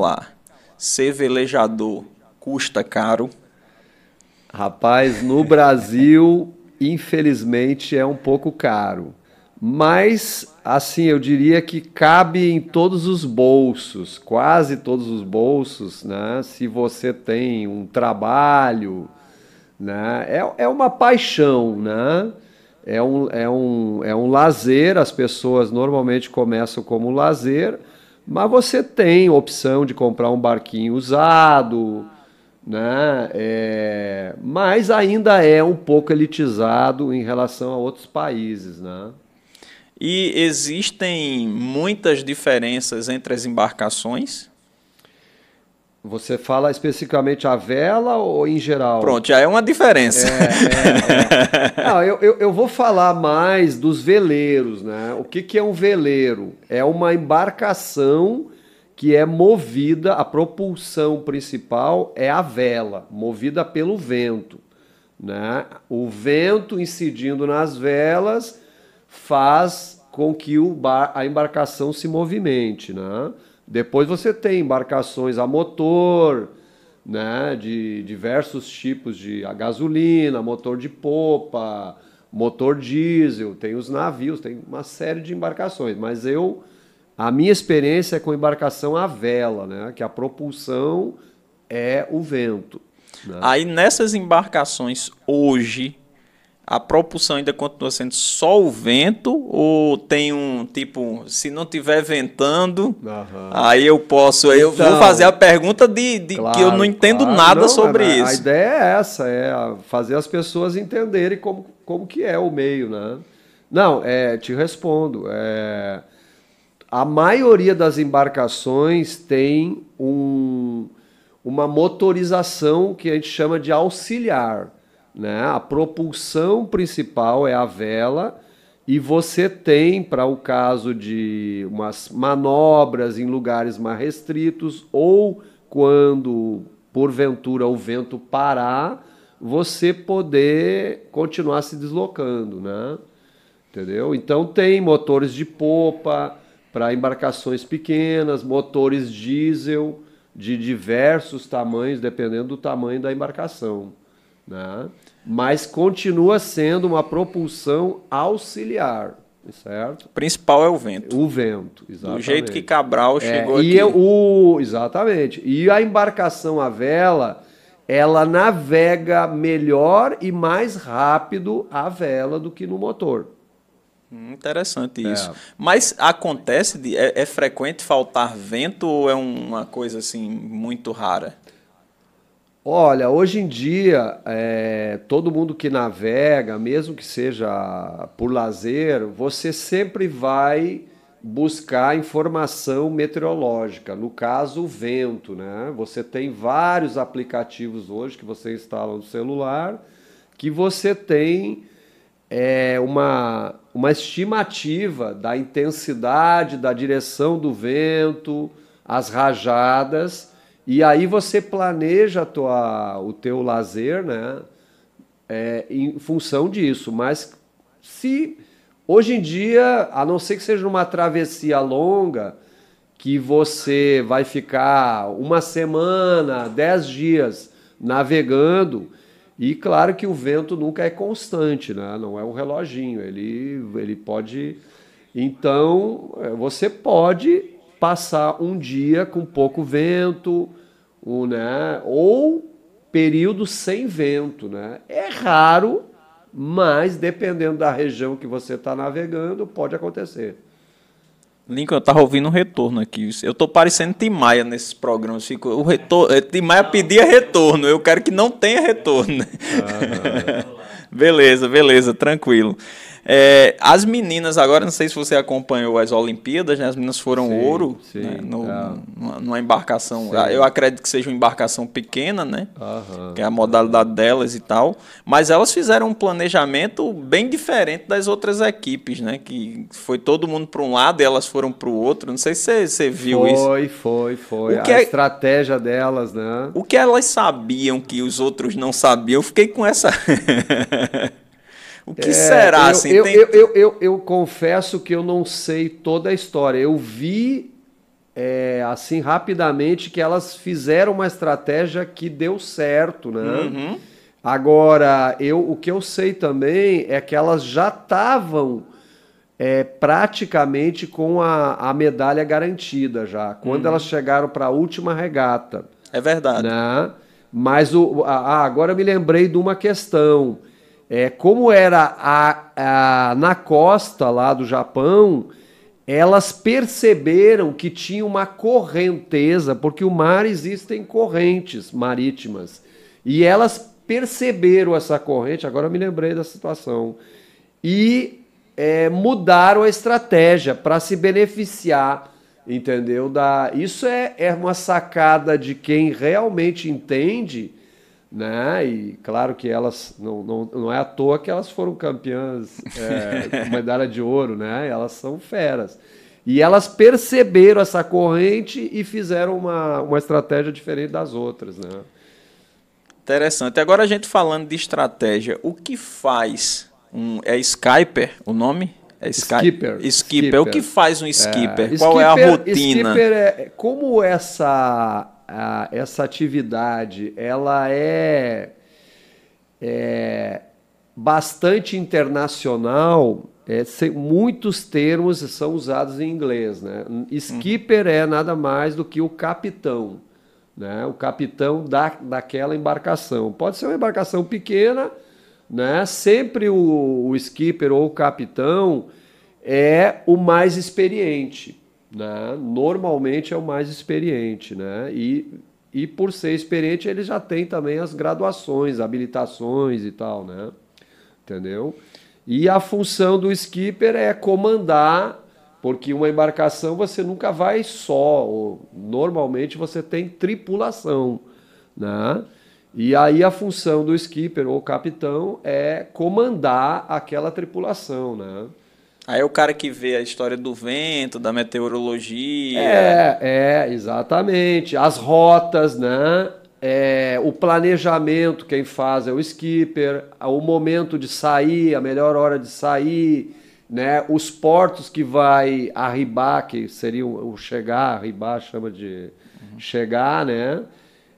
lá, ser velejador custa caro? Rapaz, no Brasil, infelizmente, é um pouco caro. Mas, assim, eu diria que cabe em todos os bolsos, quase todos os bolsos, né? Se você tem um trabalho, né? É, é uma paixão, né? É um, é, um, é um lazer, as pessoas normalmente começam como lazer, mas você tem opção de comprar um barquinho usado, né? É, mas ainda é um pouco elitizado em relação a outros países, né? E existem muitas diferenças entre as embarcações? Você fala especificamente a vela ou em geral? Pronto, já é uma diferença. É, é, é. Não, eu, eu, eu, vou falar mais dos veleiros, né? O que, que é um veleiro? É uma embarcação que é movida, a propulsão principal é a vela, movida pelo vento. Né? O vento incidindo nas velas faz com que o bar, a embarcação se movimente. Né? Depois você tem embarcações a motor, né, de diversos tipos de a gasolina, motor de popa, motor diesel, tem os navios, tem uma série de embarcações, mas eu a minha experiência é com embarcação a vela, né, que a propulsão é o vento. Né? Aí nessas embarcações hoje a propulsão ainda continua sendo só o vento ou tem um tipo, se não tiver ventando, uhum. aí eu posso, eu vou então, fazer a pergunta de, de claro, que eu não entendo claro, nada não, sobre isso. A ideia é essa, é fazer as pessoas entenderem como, como que é o meio, né? Não, é, te respondo, é, a maioria das embarcações tem um, uma motorização que a gente chama de auxiliar. Né? A propulsão principal é a vela e você tem, para o caso de umas manobras em lugares mais restritos ou quando porventura o vento parar, você poder continuar se deslocando, né? Entendeu? Então tem motores de popa para embarcações pequenas, motores diesel de diversos tamanhos, dependendo do tamanho da embarcação né? mas continua sendo uma propulsão auxiliar. Certo? O principal é o vento. O vento, exatamente. Do jeito que Cabral é, chegou e aqui. O, exatamente. E a embarcação à vela, ela navega melhor e mais rápido a vela do que no motor. Hum, interessante é. isso. É. Mas acontece, de, é, é, frequente faltar vento ou é uma coisa assim muito rara? Olha, hoje em dia, é, todo mundo que navega, mesmo que seja por lazer, você sempre vai buscar informação meteorológica, no caso, o vento. Né? Você tem vários aplicativos hoje que você instala no celular que você tem é, uma, uma estimativa da intensidade, da direção do vento, as rajadas e aí você planeja tua, o teu lazer, né? É, em função disso. Mas se hoje em dia, a não ser que seja uma travessia longa, que você vai ficar uma semana, dez dias navegando, e claro que o vento nunca é constante, né? não é um reloginho, ele, ele pode. Então, é, você pode passar um dia com pouco vento, um, né, ou período sem vento. Né? É raro, mas dependendo da região que você está navegando, pode acontecer. Lincoln, eu estava ouvindo um retorno aqui. Eu estou parecendo Timaya nesses programas. Fico, o retorno, eh, Timaya pedia retorno. Eu quero que não tenha retorno. Né? beleza, beleza, tranquilo. É, as meninas, agora, não sei se você acompanhou as Olimpíadas, né? As meninas foram sim, ouro sim, né? no, é. numa, embarcação. Sim. Eu acredito que seja uma embarcação pequena, né? Aham. Que é a modalidade delas e tal. Mas elas fizeram um planejamento bem diferente das outras equipes, né? Que foi todo mundo para um lado e elas foram para o outro. Não sei se você, você viu foi, isso. Foi, foi, foi. A é... estratégia delas, né? O que elas sabiam que os outros não sabiam, eu fiquei com essa. O que é, será? Eu, assim, eu, tem... eu, eu, eu, confesso que eu não sei toda a história. Eu vi é, assim rapidamente que elas fizeram uma estratégia que deu certo, né? Uhum. Agora, eu, o que eu sei também é que elas já estavam é, praticamente com a, a medalha garantida já, quando uhum. elas chegaram para a última regata. É verdade. Né? Mas o, agora eu me lembrei de uma questão. É, como era a, a, na costa lá do Japão, elas perceberam que tinha uma correnteza, porque o mar existem correntes marítimas. E elas perceberam essa corrente, agora eu me lembrei da situação, e é, mudaram a estratégia para se beneficiar, entendeu? Da, isso é, é uma sacada de quem realmente entende né? E claro que elas não, não, não é à toa que elas foram campeãs é, com medalha de ouro, né? Elas são feras. E elas perceberam essa corrente e fizeram uma, uma estratégia diferente das outras, né? Interessante. Agora a gente falando de estratégia, o que faz um é Skyper o nome? É Sky... skipper. skipper. Skipper. O que faz um skipper? É. Qual skipper, é a rotina? Skipper é como essa a, essa atividade ela é, é bastante internacional. É, muitos termos são usados em inglês. Né? Skipper é nada mais do que o capitão, né? o capitão da, daquela embarcação. Pode ser uma embarcação pequena, né? sempre o, o skipper ou o capitão é o mais experiente né? normalmente é o mais experiente. Né? E, e por ser experiente, ele já tem também as graduações, habilitações e tal. Né? Entendeu? E a função do skipper é comandar, porque uma embarcação você nunca vai só, normalmente você tem tripulação. Né? E aí a função do skipper ou capitão é comandar aquela tripulação, né? Aí é o cara que vê a história do vento, da meteorologia. É, é, exatamente. As rotas, né? É, o planejamento, quem faz é o skipper, o momento de sair, a melhor hora de sair, né? Os portos que vai arribar, que seria o chegar, arribar chama de uhum. chegar, né?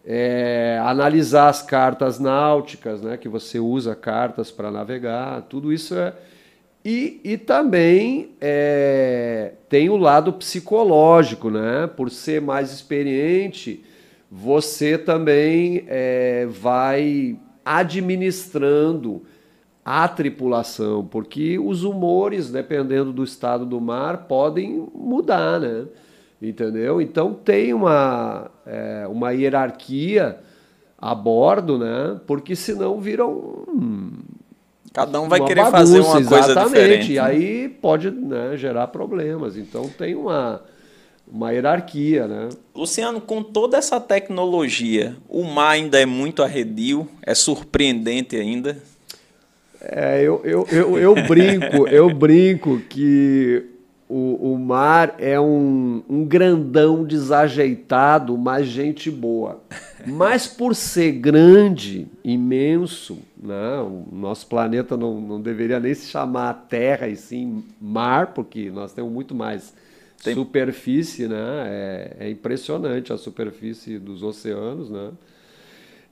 É, analisar as cartas náuticas, né? Que você usa cartas para navegar, tudo isso é e, e também é, tem o lado psicológico, né? Por ser mais experiente, você também é, vai administrando a tripulação, porque os humores, dependendo do estado do mar, podem mudar, né? Entendeu? Então tem uma, é, uma hierarquia a bordo, né? Porque senão viram Cada um vai querer bagunça, fazer uma coisa exatamente, diferente. E aí pode né, gerar problemas. Então tem uma, uma hierarquia, né? Luciano, com toda essa tecnologia, o mar ainda é muito arredio, é surpreendente ainda. É, eu, eu, eu, eu brinco, eu brinco que o, o mar é um, um grandão desajeitado, mas gente boa. Mas por ser grande, imenso, né? o nosso planeta não, não deveria nem se chamar Terra e sim mar, porque nós temos muito mais Tem... superfície, né? É, é, impressionante a superfície dos oceanos, né?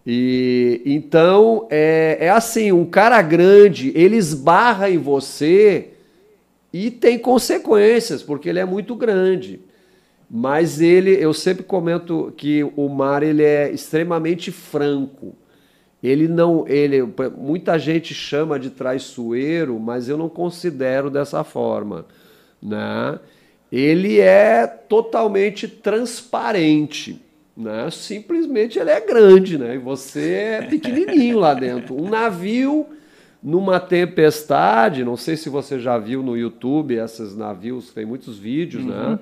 E então é, é assim, um cara grande, ele esbarra em você e tem consequências, porque ele é muito grande. Mas ele, eu sempre comento que o mar ele é extremamente franco. Ele não, ele, muita gente chama de traiçoeiro, mas eu não considero dessa forma, né? Ele é totalmente transparente, né? Simplesmente ele é grande, né? E você é pequenininho lá dentro. Um navio numa tempestade, não sei se você já viu no YouTube esses navios, tem muitos vídeos, né? uhum. né?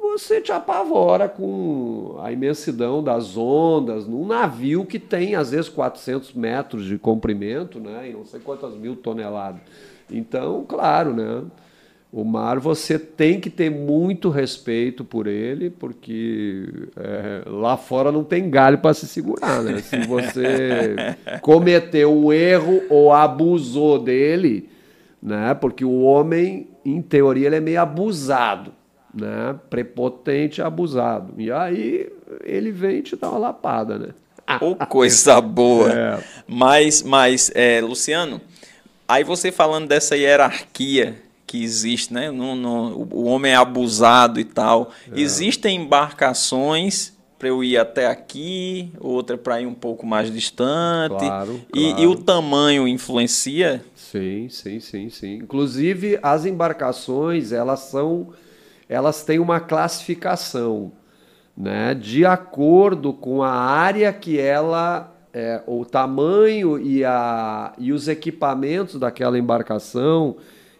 Você te apavora com a imensidão das ondas, num navio que tem às vezes 400 metros de comprimento, né? E não sei quantas mil toneladas. Então, claro, né? O mar você tem que ter muito respeito por ele, porque é, lá fora não tem galho para se segurar. Né? Se você cometeu um erro ou abusou dele, né? porque o homem, em teoria, ele é meio abusado. Né? Prepotente, abusado. E aí ele vem e te dá uma lapada, né? Ou oh, coisa boa. É. Mas, mas é, Luciano, aí você falando dessa hierarquia que existe, né? No, no, o homem é abusado e tal. É. Existem embarcações para eu ir até aqui, outra para ir um pouco mais distante. Claro, e, claro. e o tamanho influencia? Sim, sim, sim, sim. Inclusive as embarcações, elas são, elas têm uma classificação né, de acordo com a área que ela, é, o tamanho e, a, e os equipamentos daquela embarcação,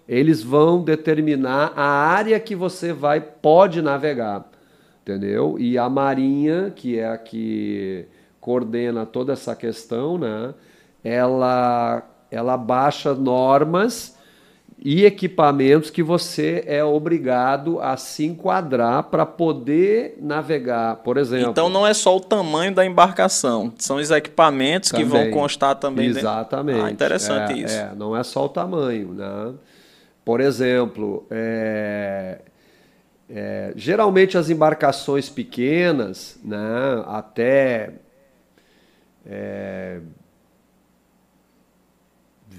eles vão determinar a área que você vai pode navegar, entendeu? E a Marinha, que é a que coordena toda essa questão, né, ela, ela baixa normas e equipamentos que você é obrigado a se enquadrar para poder navegar, por exemplo. Então não é só o tamanho da embarcação, são os equipamentos também. que vão constar também. Exatamente. Ah, interessante é, isso. É, não é só o tamanho, né? Por exemplo, é, é, geralmente as embarcações pequenas, né, até é,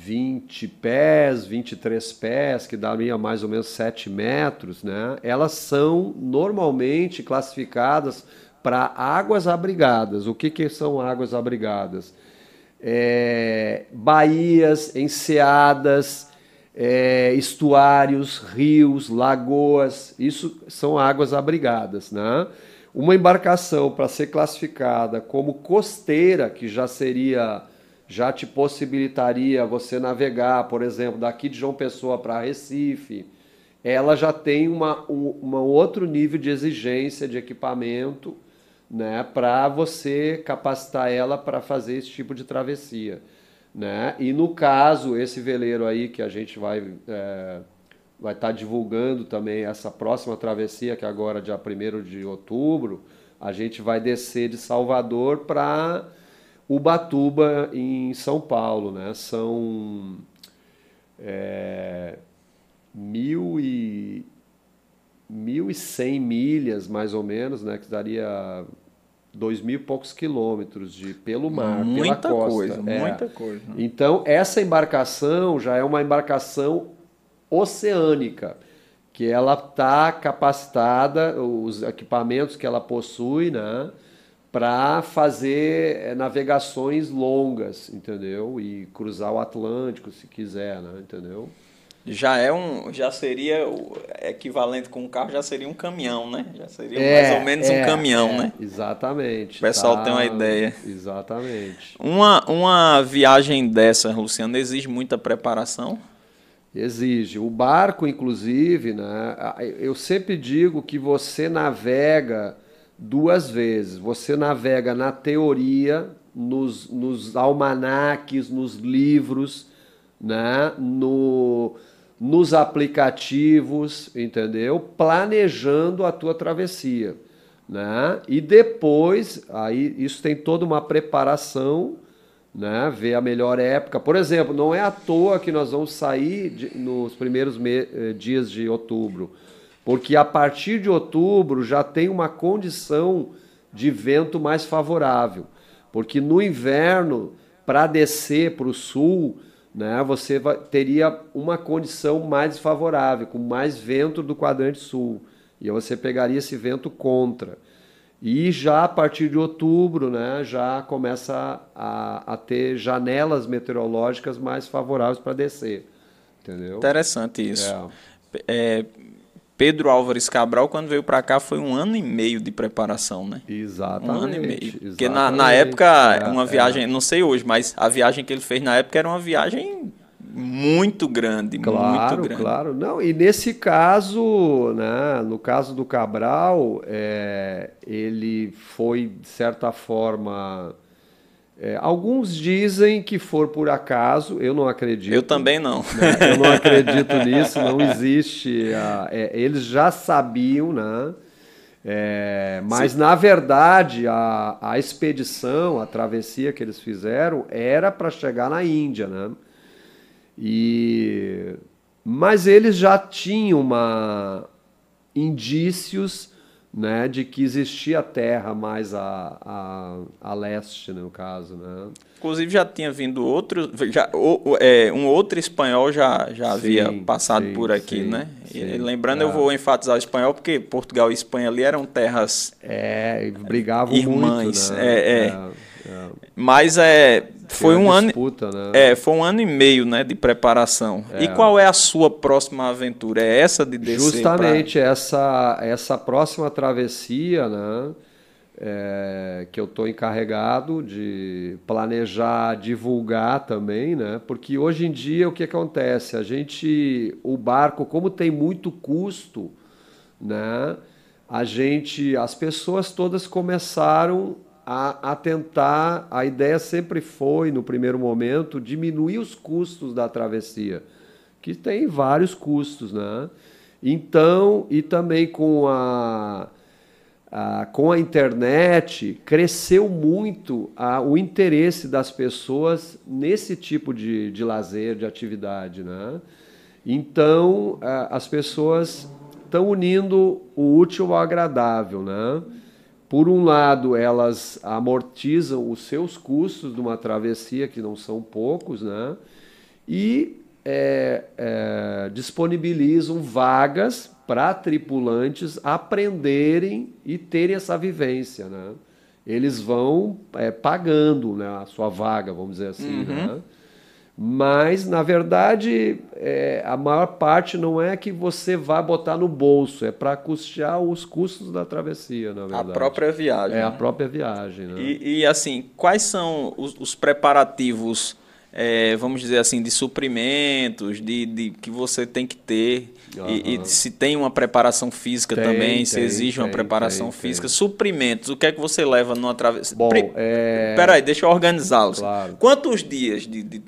20 pés, 23 pés, que daria mais ou menos 7 metros, né? elas são normalmente classificadas para águas abrigadas. O que, que são águas abrigadas? É, baías, enseadas, é, estuários, rios, lagoas, isso são águas abrigadas. Né? Uma embarcação para ser classificada como costeira, que já seria já te possibilitaria você navegar, por exemplo, daqui de João Pessoa para Recife, ela já tem uma, um outro nível de exigência de equipamento né, para você capacitar ela para fazer esse tipo de travessia. Né? E no caso, esse veleiro aí que a gente vai é, vai estar tá divulgando também essa próxima travessia, que é agora dia 1 de outubro, a gente vai descer de Salvador para Ubatuba, em São Paulo. Né? São é, mil e, mil e cem milhas, mais ou menos, né? que daria dois mil e poucos quilômetros de pelo mar, muita pela costa. Coisa, é. Muita coisa. Então, essa embarcação já é uma embarcação oceânica, que ela está capacitada, os equipamentos que ela possui, né? Para fazer eh, navegações longas, entendeu? E cruzar o Atlântico se quiser, né? Entendeu? Já é um, já seria o equivalente com um carro, já seria um caminhão, né? Já seria é, mais ou menos é, um caminhão, é, né? Exatamente. O pessoal tá, tem uma ideia. Exatamente. Uma, uma viagem dessa, Luciano, exige muita preparação? Exige. O barco, inclusive, né? Eu sempre digo que você navega duas vezes. Você navega na teoria, nos, nos almanaques, nos livros, né? no, nos aplicativos, entendeu? Planejando a tua travessia. Né? E depois, aí isso tem toda uma preparação, né? ver a melhor época. Por exemplo, não é à toa que nós vamos sair de, nos primeiros eh, dias de outubro porque a partir de outubro já tem uma condição de vento mais favorável. Porque no inverno, para descer para o sul, né, você vai, teria uma condição mais favorável, com mais vento do quadrante sul. E você pegaria esse vento contra. E já a partir de outubro, né, já começa a, a ter janelas meteorológicas mais favoráveis para descer. Entendeu? Interessante isso. É. É, Pedro Álvares Cabral, quando veio para cá, foi um ano e meio de preparação, né? Exatamente. Um ano e meio. Exatamente, Porque na, na época, é, uma viagem, é. não sei hoje, mas a viagem que ele fez na época era uma viagem muito grande, claro, muito grande. Claro, não. E nesse caso, né, no caso do Cabral, é, ele foi de certa forma é, alguns dizem que for por acaso, eu não acredito. Eu também não. Né? Eu não acredito nisso, não existe. A, é, eles já sabiam, né? É, mas Sim. na verdade a, a expedição, a travessia que eles fizeram era para chegar na Índia, né? E mas eles já tinham uma indícios né, de que existia terra mais a, a, a leste, no caso. Né? Inclusive já tinha vindo outro, já, o, é, um outro espanhol já, já sim, havia passado sim, por aqui, sim, né? E, lembrando, é. eu vou enfatizar o espanhol porque Portugal e Espanha ali eram terras. É, brigavam irmãs, muito. Né? É, é. é, Mas é, foi um disputa, ano. Né? É, foi um ano e meio né, de preparação. E qual é a sua próxima aventura? É essa de descer? Justamente pra... essa, essa próxima travessia, né? é, que eu estou encarregado de planejar, divulgar também, né? Porque hoje em dia o que acontece? A gente, o barco, como tem muito custo, né? A gente, as pessoas todas começaram a, a tentar. A ideia sempre foi, no primeiro momento, diminuir os custos da travessia, que tem vários custos, né? Então, e também com a ah, com a internet, cresceu muito ah, o interesse das pessoas nesse tipo de, de lazer, de atividade. Né? Então, ah, as pessoas estão unindo o útil ao agradável. Né? Por um lado, elas amortizam os seus custos de uma travessia, que não são poucos, né? e é, é, disponibilizam vagas para tripulantes aprenderem e terem essa vivência, né? Eles vão é, pagando né, a sua vaga, vamos dizer assim, uhum. né? Mas, na verdade, é, a maior parte não é que você vai botar no bolso, é para custear os custos da travessia, na verdade. A própria viagem. É né? a própria viagem. Né? E, e, assim, quais são os, os preparativos, é, vamos dizer assim, de suprimentos, de, de que você tem que ter Uhum. E, e, se tem uma preparação física tem, também, tem, se exige tem, uma preparação física. Suprimentos, o que é que você leva numa travessia? Bom, Pri... é... Peraí, deixa eu organizá-los. Claro. Quantos dias de, de...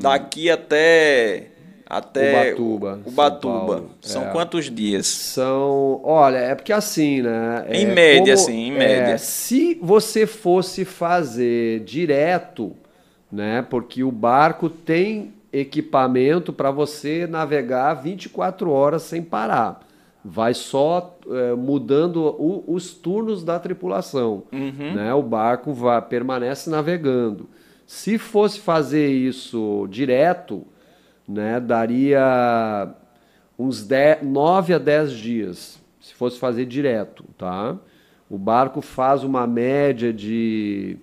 Daqui até até Ubatuba. Ubatuba. São é. quantos dias? São, olha, é porque assim, né? Em é, média, como, assim, em média. É, se você fosse fazer direto, né? Porque o barco tem equipamento para você navegar 24 horas sem parar. Vai só é, mudando o, os turnos da tripulação. Uhum. Né? O barco vai, permanece navegando. Se fosse fazer isso direto, né, daria uns 10, 9 a 10 dias. Se fosse fazer direto, tá? O barco faz uma média de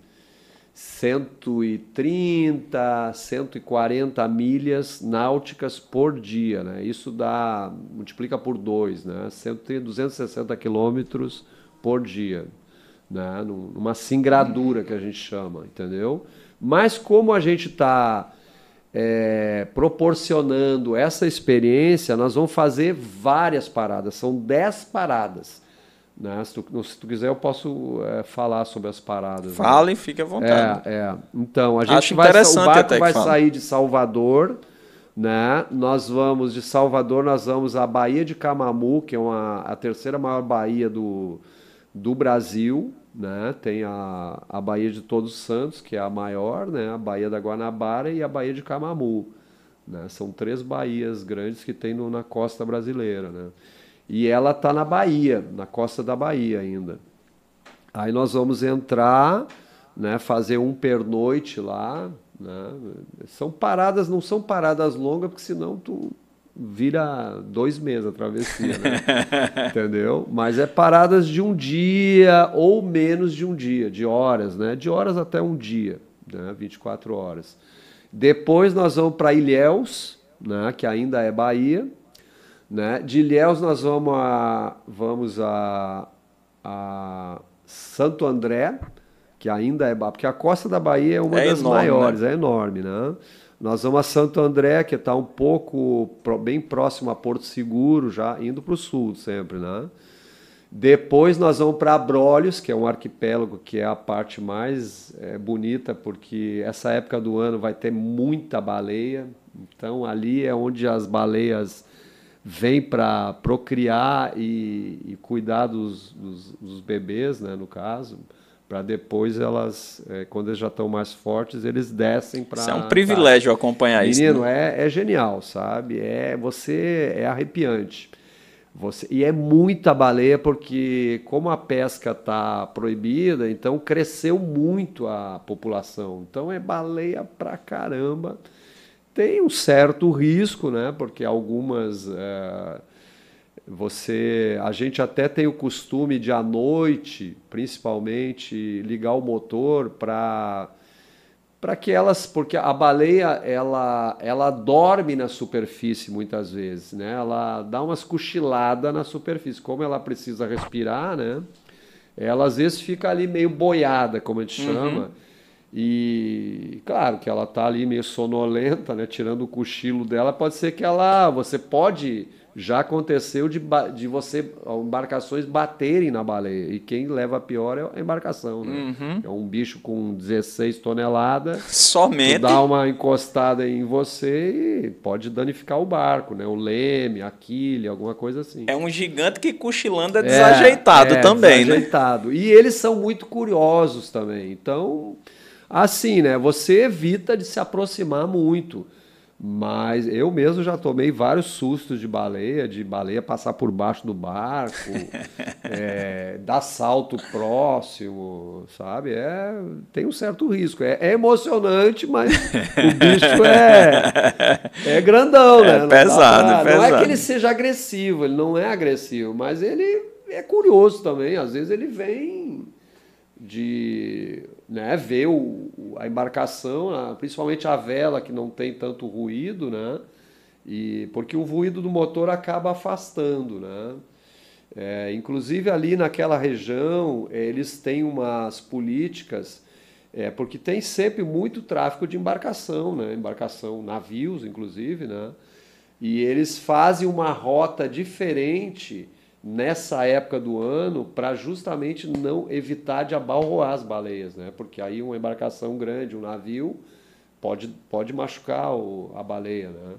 130, 140 milhas náuticas por dia, né? Isso dá multiplica por dois, né? 260 quilômetros por dia, né? Numa singradura que a gente chama, entendeu? Mas como a gente está é, proporcionando essa experiência, nós vamos fazer várias paradas, são 10 paradas. Né? Se, tu, se tu quiser, eu posso é, falar sobre as paradas. Falem, né? fique à vontade. É, é. Então, a gente Acho vai, o barco vai sair de Salvador, né? Nós vamos de Salvador, nós vamos à Baía de Camamu, que é uma, a terceira maior baía do, do Brasil, né? Tem a, a Baía de Todos Santos, que é a maior, né? A Baía da Guanabara e a Baía de Camamu. Né? São três baías grandes que tem no, na costa brasileira, né? E ela está na Bahia, na costa da Bahia ainda. Aí nós vamos entrar, né, fazer um pernoite lá. Né? São paradas, não são paradas longas, porque senão tu vira dois meses a travessia, né? entendeu? Mas é paradas de um dia ou menos de um dia, de horas, né? De horas até um dia, né? 24 horas. Depois nós vamos para Ilhéus, né? que ainda é Bahia, né? De Ilhéus nós vamos a, vamos a, a Santo André, que ainda é porque a costa da Bahia é uma é das enorme, maiores, né? é enorme, né? Nós vamos a Santo André, que está um pouco bem próximo a Porto Seguro, já indo para o sul sempre, né? Depois nós vamos para Abrolhos, que é um arquipélago que é a parte mais é, bonita, porque essa época do ano vai ter muita baleia. Então ali é onde as baleias vem para procriar e, e, cuidar dos, dos, dos, bebês, né, no caso, para depois elas, é, quando eles já estão mais fortes, eles descem para. Isso é um privilégio acompanhar Menino, isso. Menino, né? é, é genial, sabe? É você é arrepiante. Você, e é muita baleia porque como a pesca está proibida, então cresceu muito a população. Então é baleia pra caramba. Tem um certo risco, né? Porque algumas é, você, a gente até tem o costume de à noite, principalmente, ligar o motor para para que elas, porque a baleia ela ela dorme na superfície muitas vezes, né? Ela dá umas cochiladas na superfície, como ela precisa respirar, né? Ela às vezes fica ali meio boiada, como a gente uhum. chama. E claro que ela tá ali meio sonolenta, né? Tirando o cochilo dela, pode ser que ela, você pode já aconteceu de, de você embarcações baterem na baleia. E quem leva pior é a embarcação. Né? Uhum. É um bicho com 16 toneladas. Somente. dá uma encostada em você e pode danificar o barco, né? O leme, a quilha, alguma coisa assim. É um gigante que cochilando é, é desajeitado é, também, desajeitado. né? E eles são muito curiosos também. Então, assim, né? Você evita de se aproximar muito. Mas eu mesmo já tomei vários sustos de baleia, de baleia passar por baixo do barco, é, dar salto próximo, sabe? É, tem um certo risco. É, é emocionante, mas o bicho é, é grandão, né? É pesado, não, pra, pesado. não é que ele seja agressivo, ele não é agressivo, mas ele é curioso também. Às vezes ele vem de né, ver o, a embarcação, a, principalmente a vela que não tem tanto ruído, né? E porque o ruído do motor acaba afastando, né? É, inclusive ali naquela região eles têm umas políticas é, porque tem sempre muito tráfego de embarcação, né? Embarcação, navios, inclusive, né? E eles fazem uma rota diferente nessa época do ano para justamente não evitar de abalroar as baleias, né? Porque aí uma embarcação grande, um navio, pode, pode machucar o, a baleia, né?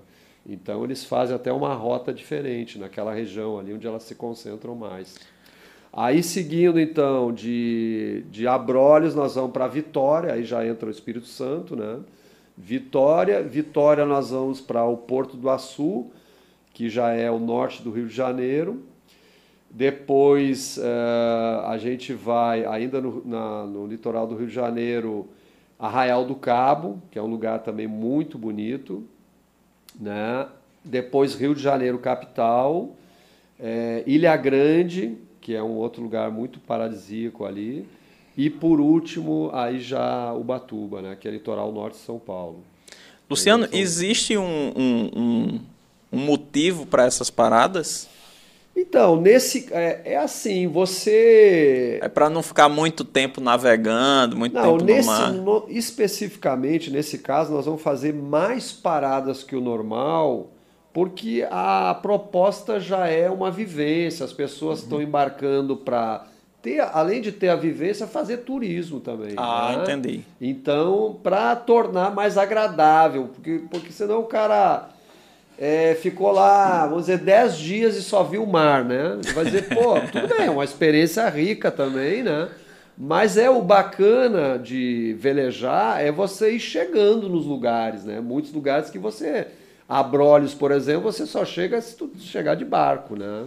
Então eles fazem até uma rota diferente naquela região ali onde elas se concentram mais. Aí seguindo então de, de Abrolhos nós vamos para Vitória, aí já entra o Espírito Santo, né? Vitória, Vitória nós vamos para o Porto do Açu, que já é o norte do Rio de Janeiro. Depois uh, a gente vai, ainda no, na, no litoral do Rio de Janeiro, Arraial do Cabo, que é um lugar também muito bonito. Né? Depois Rio de Janeiro, capital. É, Ilha Grande, que é um outro lugar muito paradisíaco ali. E por último, aí já Ubatuba, né? que é litoral norte de São Paulo. Luciano, existe um, um, um, um motivo para essas paradas? Então, nesse é, é assim, você é para não ficar muito tempo navegando, muito não, tempo nesse, no mar. No, especificamente nesse caso, nós vamos fazer mais paradas que o normal, porque a proposta já é uma vivência. As pessoas uhum. estão embarcando para ter, além de ter a vivência, fazer turismo também. Ah, né? entendi. Então, para tornar mais agradável, porque porque senão o cara é, ficou lá, vamos dizer, 10 dias e só viu o mar, né? Vai dizer, pô, tudo bem, é uma experiência rica também, né? Mas é o bacana de velejar é você ir chegando nos lugares, né? Muitos lugares que você. Abrolhos, por exemplo, você só chega se tu chegar de barco, né?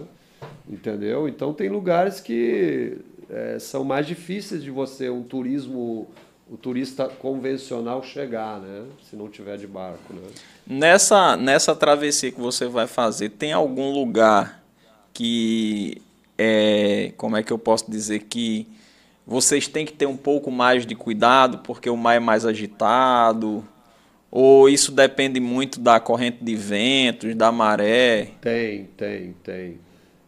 Entendeu? Então tem lugares que é, são mais difíceis de você, um turismo, o turista convencional chegar, né? Se não tiver de barco, né? Nessa, nessa travessia que você vai fazer, tem algum lugar que é, como é que eu posso dizer que vocês têm que ter um pouco mais de cuidado porque o mar é mais agitado? Ou isso depende muito da corrente de ventos, da maré? Tem, tem, tem.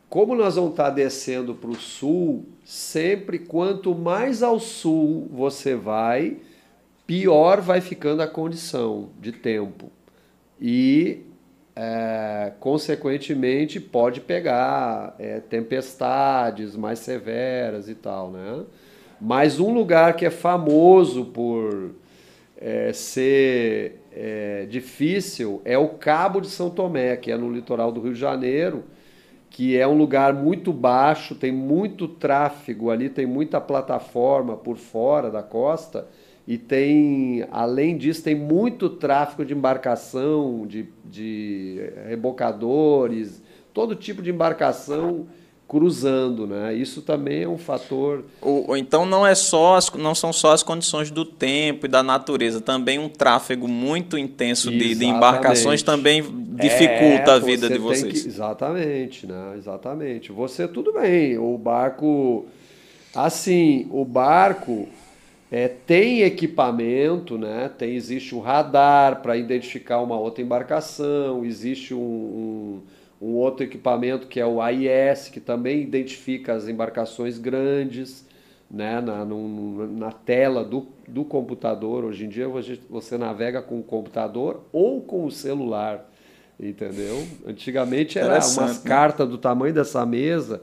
Como nós vamos estar descendo para o sul, sempre quanto mais ao sul você vai, pior vai ficando a condição de tempo e, é, consequentemente, pode pegar é, tempestades mais severas e tal, né? Mas um lugar que é famoso por é, ser é, difícil é o Cabo de São Tomé, que é no litoral do Rio de Janeiro, que é um lugar muito baixo, tem muito tráfego ali, tem muita plataforma por fora da costa e tem, além disso, tem muito tráfego de embarcação, de, de rebocadores, todo tipo de embarcação cruzando, né? Isso também é um fator. Ou, ou, então não é só as, não são só as condições do tempo e da natureza, também um tráfego muito intenso de, de, embarcações também dificulta é, a vida de vocês. Que, exatamente, né? Exatamente. Você tudo bem, o barco assim, o barco é, tem equipamento, né? Tem existe um radar para identificar uma outra embarcação, existe um, um um outro equipamento que é o AIS, que também identifica as embarcações grandes né, na, no, na tela do, do computador. Hoje em dia você navega com o computador ou com o celular, entendeu? Antigamente era umas né? cartas do tamanho dessa mesa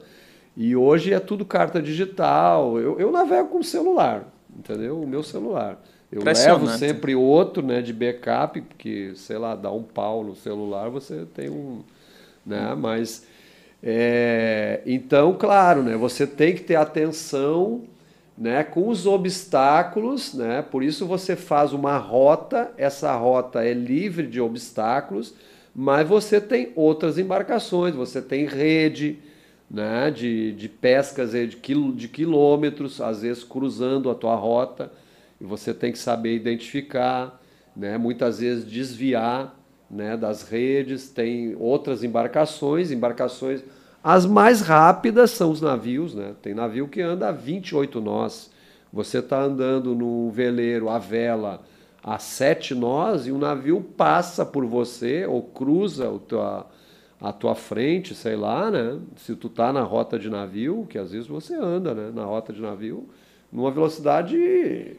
e hoje é tudo carta digital. Eu, eu navego com o celular, entendeu? O meu celular. Eu levo sempre outro né, de backup, porque, sei lá, dá um pau no celular, você tem um, né? Mas é, então, claro, né? Você tem que ter atenção, né? Com os obstáculos, né? Por isso você faz uma rota. Essa rota é livre de obstáculos, mas você tem outras embarcações. Você tem rede, né? De, de pescas de, quil, de quilômetros, às vezes cruzando a tua rota. E você tem que saber identificar, né? Muitas vezes desviar né, das redes, tem outras embarcações, embarcações. As mais rápidas são os navios, né? Tem navio que anda a 28 nós. Você está andando num veleiro a vela a 7 nós e o navio passa por você ou cruza o tua, a tua frente, sei lá, né? Se tu tá na rota de navio, que às vezes você anda, né, na rota de navio, numa velocidade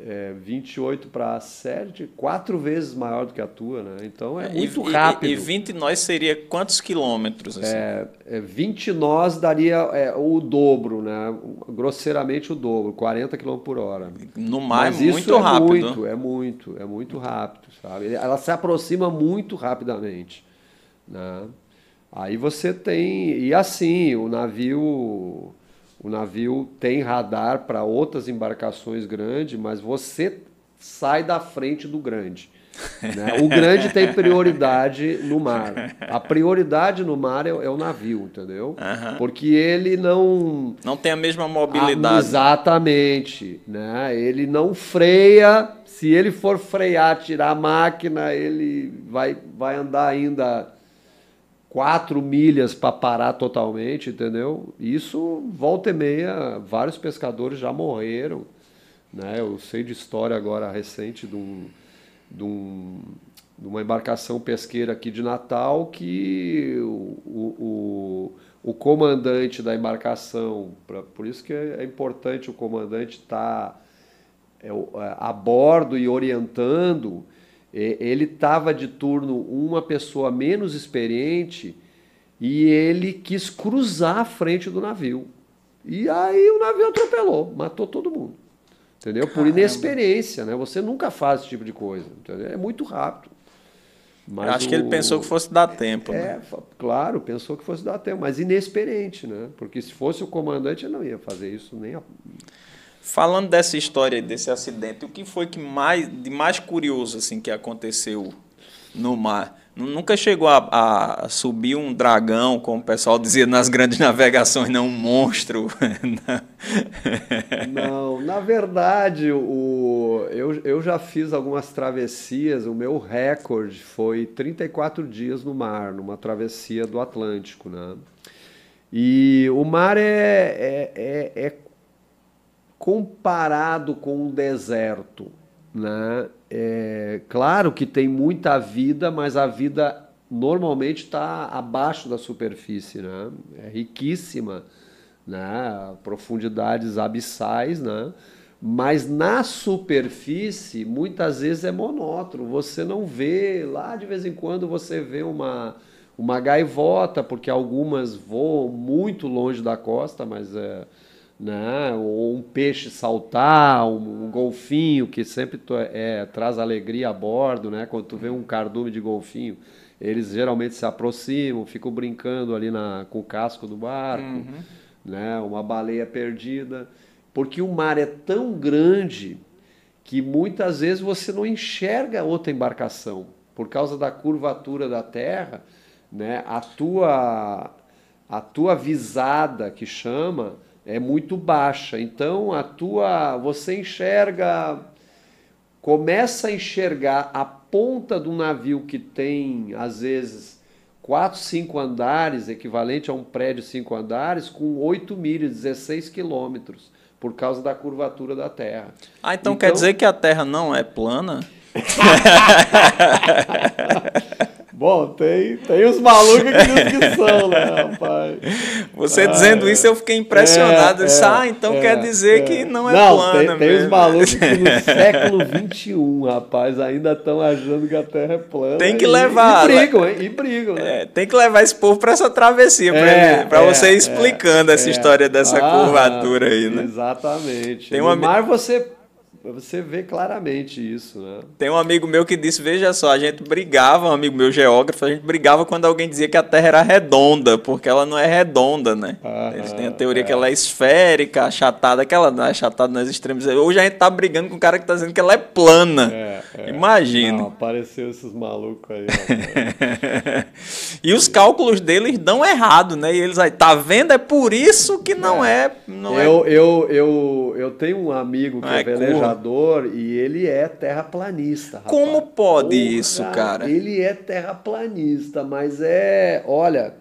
é, 28 para 7, quatro vezes maior do que a tua, né? Então é muito e, rápido. E, e 20 nós seria quantos quilômetros? Assim? É, é, 20 nós daria é, o dobro, né? Grosseiramente o dobro, 40 km por hora. No mar Mas é muito rápido. É muito, é muito, é muito rápido, sabe? Ela se aproxima muito rapidamente, né? Aí você tem e assim o navio o navio tem radar para outras embarcações grandes, mas você sai da frente do grande. Né? O grande tem prioridade no mar. A prioridade no mar é, é o navio, entendeu? Uhum. Porque ele não. Não tem a mesma mobilidade. exatamente. Né? Ele não freia. Se ele for frear, tirar a máquina, ele vai, vai andar ainda quatro milhas para parar totalmente, entendeu? Isso, volta e meia, vários pescadores já morreram. Né? Eu sei de história agora recente de, um, de, um, de uma embarcação pesqueira aqui de Natal que o, o, o comandante da embarcação, pra, por isso que é, é importante o comandante estar tá, é, a bordo e orientando, ele estava de turno uma pessoa menos experiente e ele quis cruzar a frente do navio. E aí o navio atropelou, matou todo mundo. Entendeu? Por inexperiência, né? Você nunca faz esse tipo de coisa. Entendeu? É muito rápido. Mas acho o... que ele pensou que fosse dar tempo. É, né? claro, pensou que fosse dar tempo, mas inexperiente, né? Porque se fosse o comandante, ele não ia fazer isso nem a... Falando dessa história, desse acidente, o que foi que mais, de mais curioso assim que aconteceu no mar? Nunca chegou a, a, subir um dragão, como o pessoal dizia nas grandes navegações, não um monstro. não, na verdade, o, eu, eu já fiz algumas travessias. O meu recorde foi 34 dias no mar, numa travessia do Atlântico. Né? E o mar é, é, é, é comparado com um deserto, né? É, claro que tem muita vida, mas a vida normalmente está abaixo da superfície, né? É riquíssima, né? Profundidades abissais, né? Mas na superfície, muitas vezes é monótono. Você não vê, lá de vez em quando você vê uma, uma gaivota, porque algumas voam muito longe da costa, mas é, né? ou um peixe saltar, um, um golfinho que sempre é, traz alegria a bordo, né? quando tu vê um cardume de golfinho, eles geralmente se aproximam, ficam brincando ali na, com o casco do barco, uhum. né? uma baleia perdida, porque o mar é tão grande que muitas vezes você não enxerga outra embarcação por causa da curvatura da terra né, a tua a tua visada que chama é muito baixa. Então a tua você enxerga começa a enxergar a ponta do navio que tem às vezes quatro, cinco andares, equivalente a um prédio cinco andares, com 8 milhas, 16 quilômetros, por causa da curvatura da Terra. Ah, então, então quer dizer que a Terra não é plana? Bom, tem, tem os malucos que, que são, né, rapaz? Você ah, dizendo isso, eu fiquei impressionado. É, disse, ah, então é, quer dizer é. que não é não, plana tem, tem os malucos que no século XXI, rapaz, ainda estão achando que a Terra é plana. Tem que levar. E, e brigam, hein? E brigam, né? É, tem que levar esse povo para essa travessia, para é, você ir explicando essa história dessa ah, curvatura aí, né? Exatamente. Tem uma... Mar você você vê claramente isso, né? Tem um amigo meu que disse, veja só, a gente brigava, um amigo meu geógrafo, a gente brigava quando alguém dizia que a Terra era redonda, porque ela não é redonda, né? Ah, Eles têm a teoria é. que ela é esférica, achatada, que ela não é achatada nos extremos. Hoje a gente tá brigando com o cara que tá dizendo que ela é plana. É, é. Imagina. Não, apareceu esses malucos aí. e os cálculos deles dão errado, né? E eles aí, tá vendo? É por isso que não é... é não eu, é... eu, eu, eu tenho um amigo que é, é velejador e ele é terraplanista. Rapaz. Como pode Porra, isso, cara? Ele é terraplanista, mas é. Olha,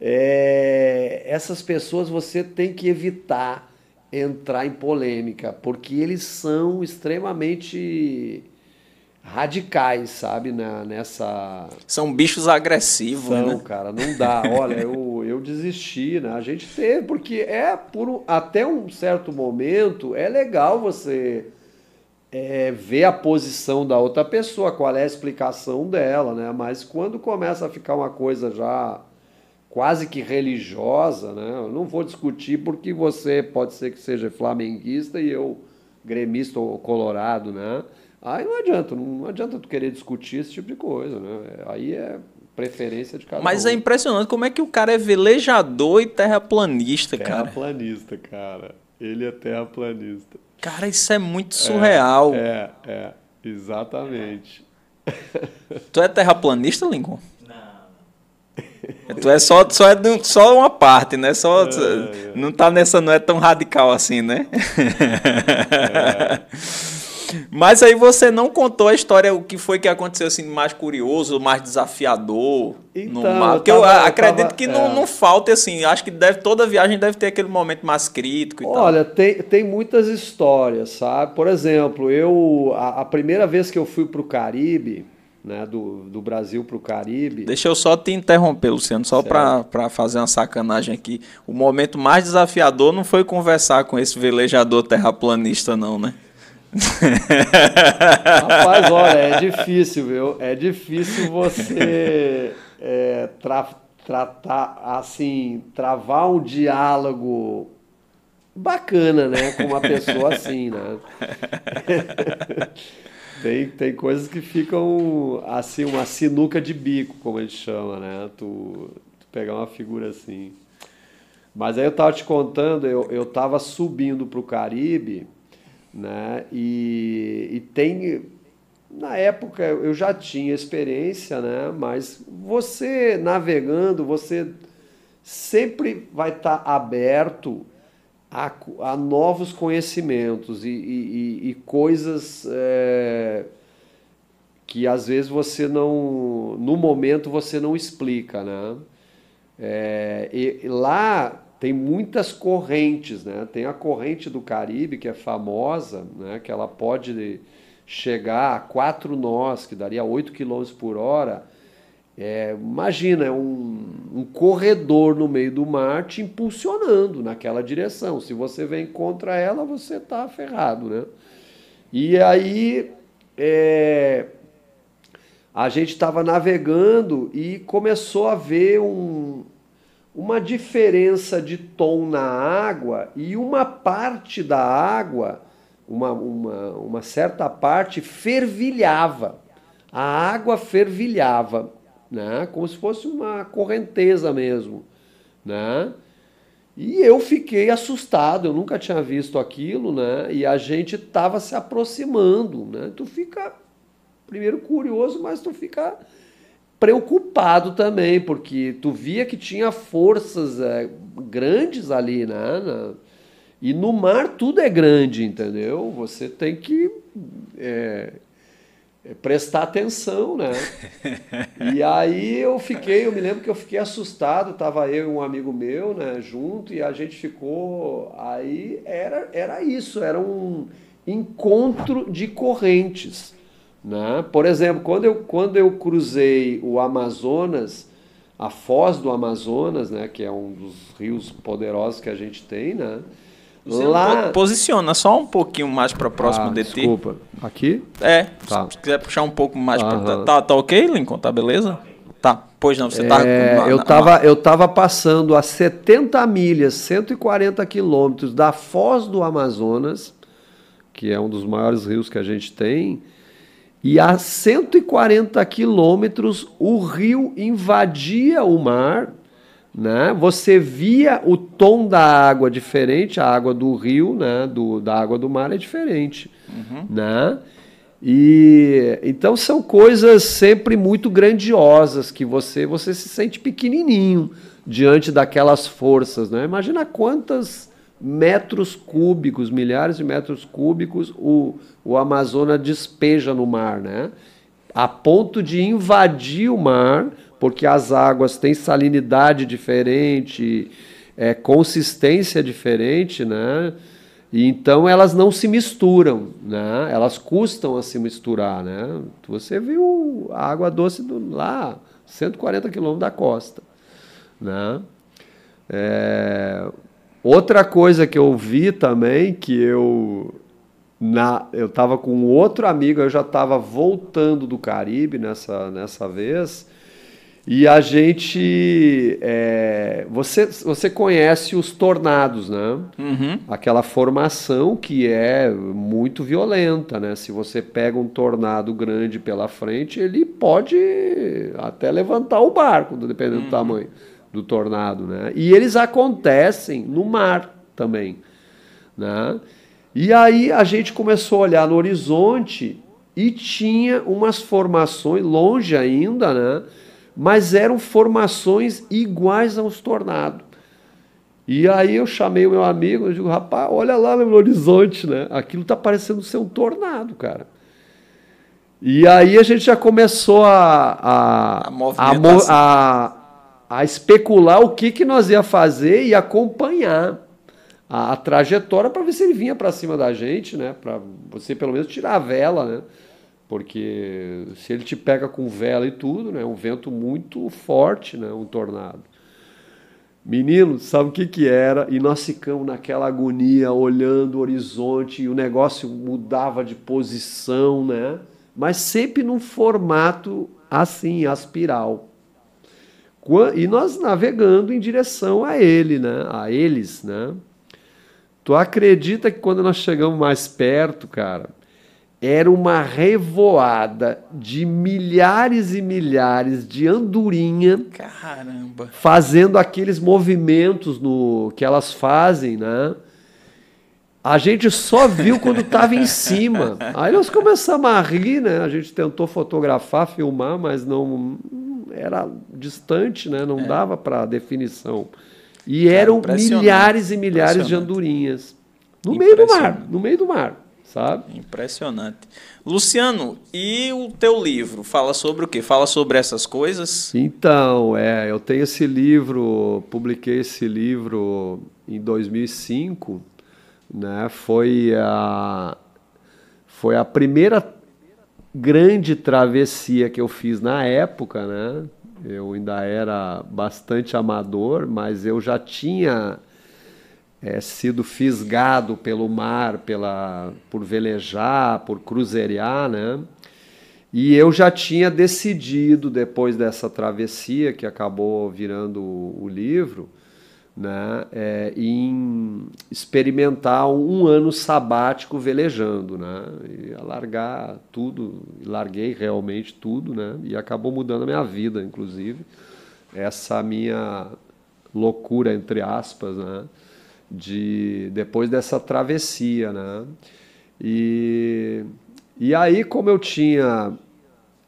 é, essas pessoas você tem que evitar entrar em polêmica, porque eles são extremamente radicais, sabe, na, nessa... São bichos agressivos, São, né? cara, não dá. Olha, eu, eu desisti, né? A gente teve, porque é por até um certo momento é legal você é, ver a posição da outra pessoa, qual é a explicação dela, né? Mas quando começa a ficar uma coisa já quase que religiosa, né? Eu não vou discutir porque você pode ser que seja flamenguista e eu gremista ou colorado, né? Aí não adianta, não adianta tu querer discutir esse tipo de coisa, né? Aí é preferência de cada Mas um. é impressionante como é que o cara é velejador e terraplanista, cara. Terraplanista, cara. Ele é terraplanista. Cara, isso é muito surreal. É, é, é exatamente. Tu é terraplanista, Lincoln? Tu é só, só, é só uma parte, né? Só, é, é. Não tá nessa, não é tão radical assim, né? É. Mas aí você não contou a história, o que foi que aconteceu assim mais curioso, mais desafiador então, no mar. Porque eu, tava, eu acredito tava, que não, é. não falta assim. Acho que deve, toda viagem deve ter aquele momento mais crítico e Olha, tal. Tem, tem muitas histórias, sabe? Por exemplo, eu a, a primeira vez que eu fui para o Caribe, né, do, do Brasil para o Caribe. Deixa eu só te interromper, Luciano, só para fazer uma sacanagem aqui. O momento mais desafiador não foi conversar com esse velejador terraplanista, não, né? Rapaz, olha, é difícil, viu? É difícil você é, tra tratar, assim, travar um diálogo bacana, né? Com uma pessoa assim, né? tem, tem coisas que ficam, assim, uma sinuca de bico, como a gente chama, né? Tu, tu pegar uma figura assim. Mas aí eu tava te contando, eu, eu tava subindo para o Caribe né? E, e tem na época eu já tinha experiência, né? Mas você navegando, você sempre vai estar tá aberto a, a, novos conhecimentos e, e, e coisas é, que às vezes você não, no momento você não explica, né? É, e lá tem muitas correntes, né? Tem a corrente do Caribe, que é famosa, né? que ela pode chegar a quatro nós, que daria 8 km por hora. É, imagina, é um, um corredor no meio do mar te impulsionando naquela direção. Se você vem contra ela, você está ferrado, né? E aí é, a gente estava navegando e começou a ver um, uma diferença de tom na água e uma parte da água, uma, uma, uma certa parte, fervilhava. A água fervilhava, né? como se fosse uma correnteza mesmo. Né? E eu fiquei assustado, eu nunca tinha visto aquilo, né? E a gente estava se aproximando, né? Tu fica primeiro curioso, mas tu fica preocupado também, porque tu via que tinha forças é, grandes ali, né? E no mar tudo é grande, entendeu? Você tem que é, é, prestar atenção, né? e aí eu fiquei, eu me lembro que eu fiquei assustado, tava eu e um amigo meu, né, junto, e a gente ficou. Aí era, era isso, era um encontro de correntes. Né? Por exemplo, quando eu, quando eu cruzei o Amazonas, a foz do Amazonas, né, que é um dos rios poderosos que a gente tem, né? Você lá posiciona só um pouquinho mais para próximo ah, de ti. Desculpa. Aqui? É. Tá. Se quiser puxar um pouco mais para tá, tá OK, Lincoln? Tá beleza? Tá. Pois não, você tá é, tá eu tava eu tava passando a 70 milhas, 140 quilômetros da foz do Amazonas, que é um dos maiores rios que a gente tem e a 140 quilômetros o rio invadia o mar, né? Você via o tom da água diferente, a água do rio, né? Do, da água do mar é diferente, uhum. né? E então são coisas sempre muito grandiosas que você você se sente pequenininho diante daquelas forças, né? Imagina quantas metros cúbicos, milhares de metros cúbicos, o, o Amazonas despeja no mar, né? A ponto de invadir o mar, porque as águas têm salinidade diferente, é, consistência diferente, né? E então elas não se misturam, né? Elas custam a se misturar, né? Você viu a água doce do, lá, 140 quilômetros da costa, né? É, Outra coisa que eu vi também, que eu na, eu estava com outro amigo, eu já estava voltando do Caribe nessa, nessa vez, e a gente. É, você, você conhece os tornados, né? Uhum. Aquela formação que é muito violenta, né? Se você pega um tornado grande pela frente, ele pode até levantar o barco, dependendo uhum. do tamanho do tornado, né? E eles acontecem no mar também, né? E aí a gente começou a olhar no horizonte e tinha umas formações longe ainda, né? Mas eram formações iguais aos tornados. E aí eu chamei o meu amigo, eu digo, rapaz, olha lá no horizonte, né? Aquilo está parecendo ser um tornado, cara. E aí a gente já começou a, a, a, a, a especular o que, que nós ia fazer e acompanhar a, a trajetória para ver se ele vinha para cima da gente, né? Para você pelo menos tirar a vela, né? Porque se ele te pega com vela e tudo, né? Um vento muito forte, né? Um tornado. Menino, sabe o que, que era? E nós ficamos naquela agonia, olhando o horizonte, e o negócio mudava de posição, né? Mas sempre num formato assim, aspiral. E nós navegando em direção a ele, né? a eles. Né? Tu acredita que quando nós chegamos mais perto, cara, era uma revoada de milhares e milhares de andorinha. Caramba! Fazendo aqueles movimentos no que elas fazem, né? A gente só viu quando estava em cima. Aí nós começamos a rir, né? A gente tentou fotografar, filmar, mas não era distante, né? não é. dava para definição. E Cara, eram milhares e milhares de andorinhas. No meio do mar, no meio do mar, sabe? Impressionante. Luciano, e o teu livro? Fala sobre o quê? Fala sobre essas coisas? Então, é, eu tenho esse livro, publiquei esse livro em 2005, né? Foi a foi a primeira grande travessia que eu fiz na época, né? Eu ainda era bastante amador, mas eu já tinha é, sido fisgado pelo mar, pela, por velejar, por cruzeirar, né? E eu já tinha decidido, depois dessa travessia, que acabou virando o, o livro, né, é, em experimentar um ano sabático velejando, né, e largar tudo, larguei realmente tudo, né, e acabou mudando a minha vida, inclusive, essa minha loucura entre aspas, né, de depois dessa travessia, né, e e aí como eu tinha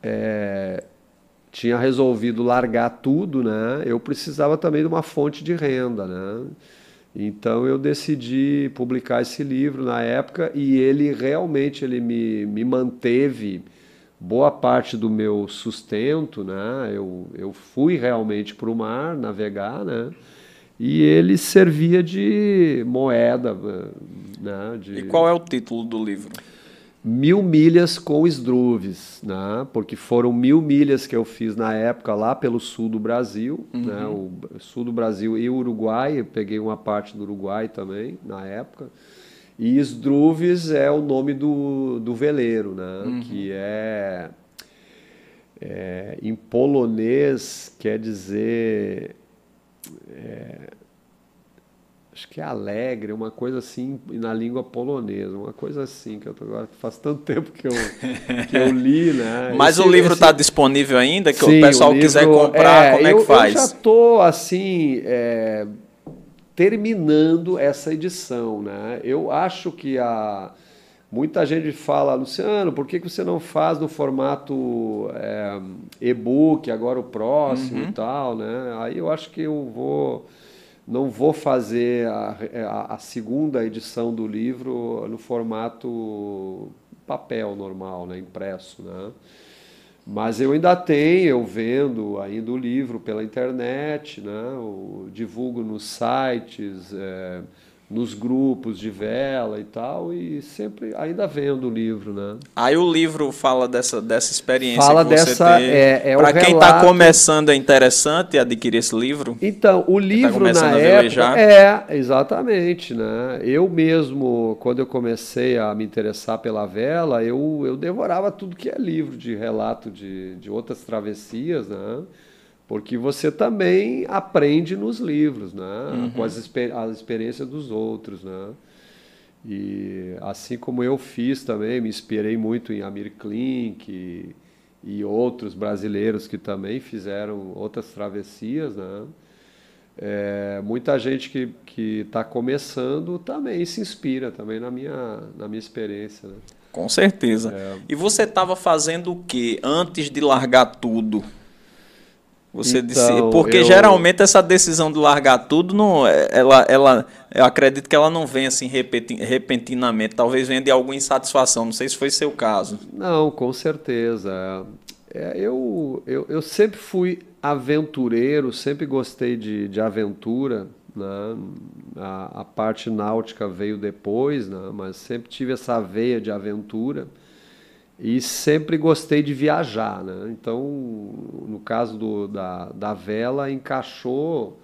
é, tinha resolvido largar tudo, né? Eu precisava também de uma fonte de renda, né? Então eu decidi publicar esse livro na época e ele realmente ele me, me manteve boa parte do meu sustento, né? Eu, eu fui realmente para o mar navegar, né? E ele servia de moeda, né? De... E qual é o título do livro? Mil milhas com Struves, né? Porque foram mil milhas que eu fiz na época lá pelo sul do Brasil, uhum. né? O sul do Brasil e o Uruguai. Eu peguei uma parte do Uruguai também na época. E Struves é o nome do, do veleiro, né? Uhum. Que é, é, em polonês quer dizer é, acho que é alegre, uma coisa assim na língua polonesa, uma coisa assim que eu tô, agora faz tanto tempo que eu, que eu li, né? Mas esse, o livro está esse... disponível ainda, que sim, o pessoal o livro, quiser comprar, é, como é eu, que faz? Eu já estou assim é, terminando essa edição, né? Eu acho que a muita gente fala, Luciano, por que, que você não faz no formato é, e-book agora o próximo uhum. e tal, né? Aí eu acho que eu vou não vou fazer a, a, segunda edição do livro no formato papel normal, né, impresso, né? Mas eu ainda tenho, eu vendo ainda o livro pela internet, né? Eu divulgo nos sites, é, nos grupos de vela e tal, e sempre ainda vendo o livro, né? Aí o livro fala dessa, dessa experiência fala que você dessa, teve. É, é Para quem está começando, é interessante adquirir esse livro? Então, o tá livro tá na época... É, exatamente, né? Eu mesmo, quando eu comecei a me interessar pela vela, eu, eu devorava tudo que é livro de relato de, de outras travessias, né? Porque você também aprende nos livros, né? Uhum. com as, as experiências dos outros. Né? E assim como eu fiz também, me inspirei muito em Amir Klink e, e outros brasileiros que também fizeram outras travessias. Né? É, muita gente que está começando também se inspira também na minha, na minha experiência. Né? Com certeza. É. E você estava fazendo o que antes de largar tudo? Você então, disse, porque eu... geralmente essa decisão de largar tudo não, é, ela, ela, eu acredito que ela não vem assim repentinamente, talvez venha de alguma insatisfação. Não sei se foi seu caso. Não, com certeza. É, eu, eu, eu sempre fui aventureiro, sempre gostei de, de aventura. Né? A, a parte náutica veio depois, né? mas sempre tive essa veia de aventura. E sempre gostei de viajar, né? Então, no caso do, da, da vela, encaixou,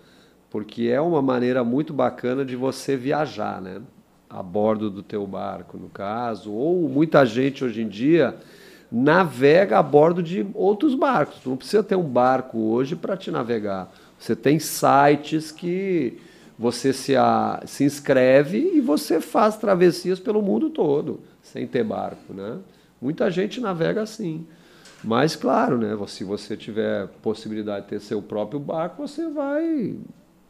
porque é uma maneira muito bacana de você viajar, né? A bordo do teu barco, no caso. Ou muita gente hoje em dia navega a bordo de outros barcos. Não precisa ter um barco hoje para te navegar. Você tem sites que você se, a, se inscreve e você faz travessias pelo mundo todo, sem ter barco, né? Muita gente navega assim. Mas, claro, né, se você tiver possibilidade de ter seu próprio barco, você vai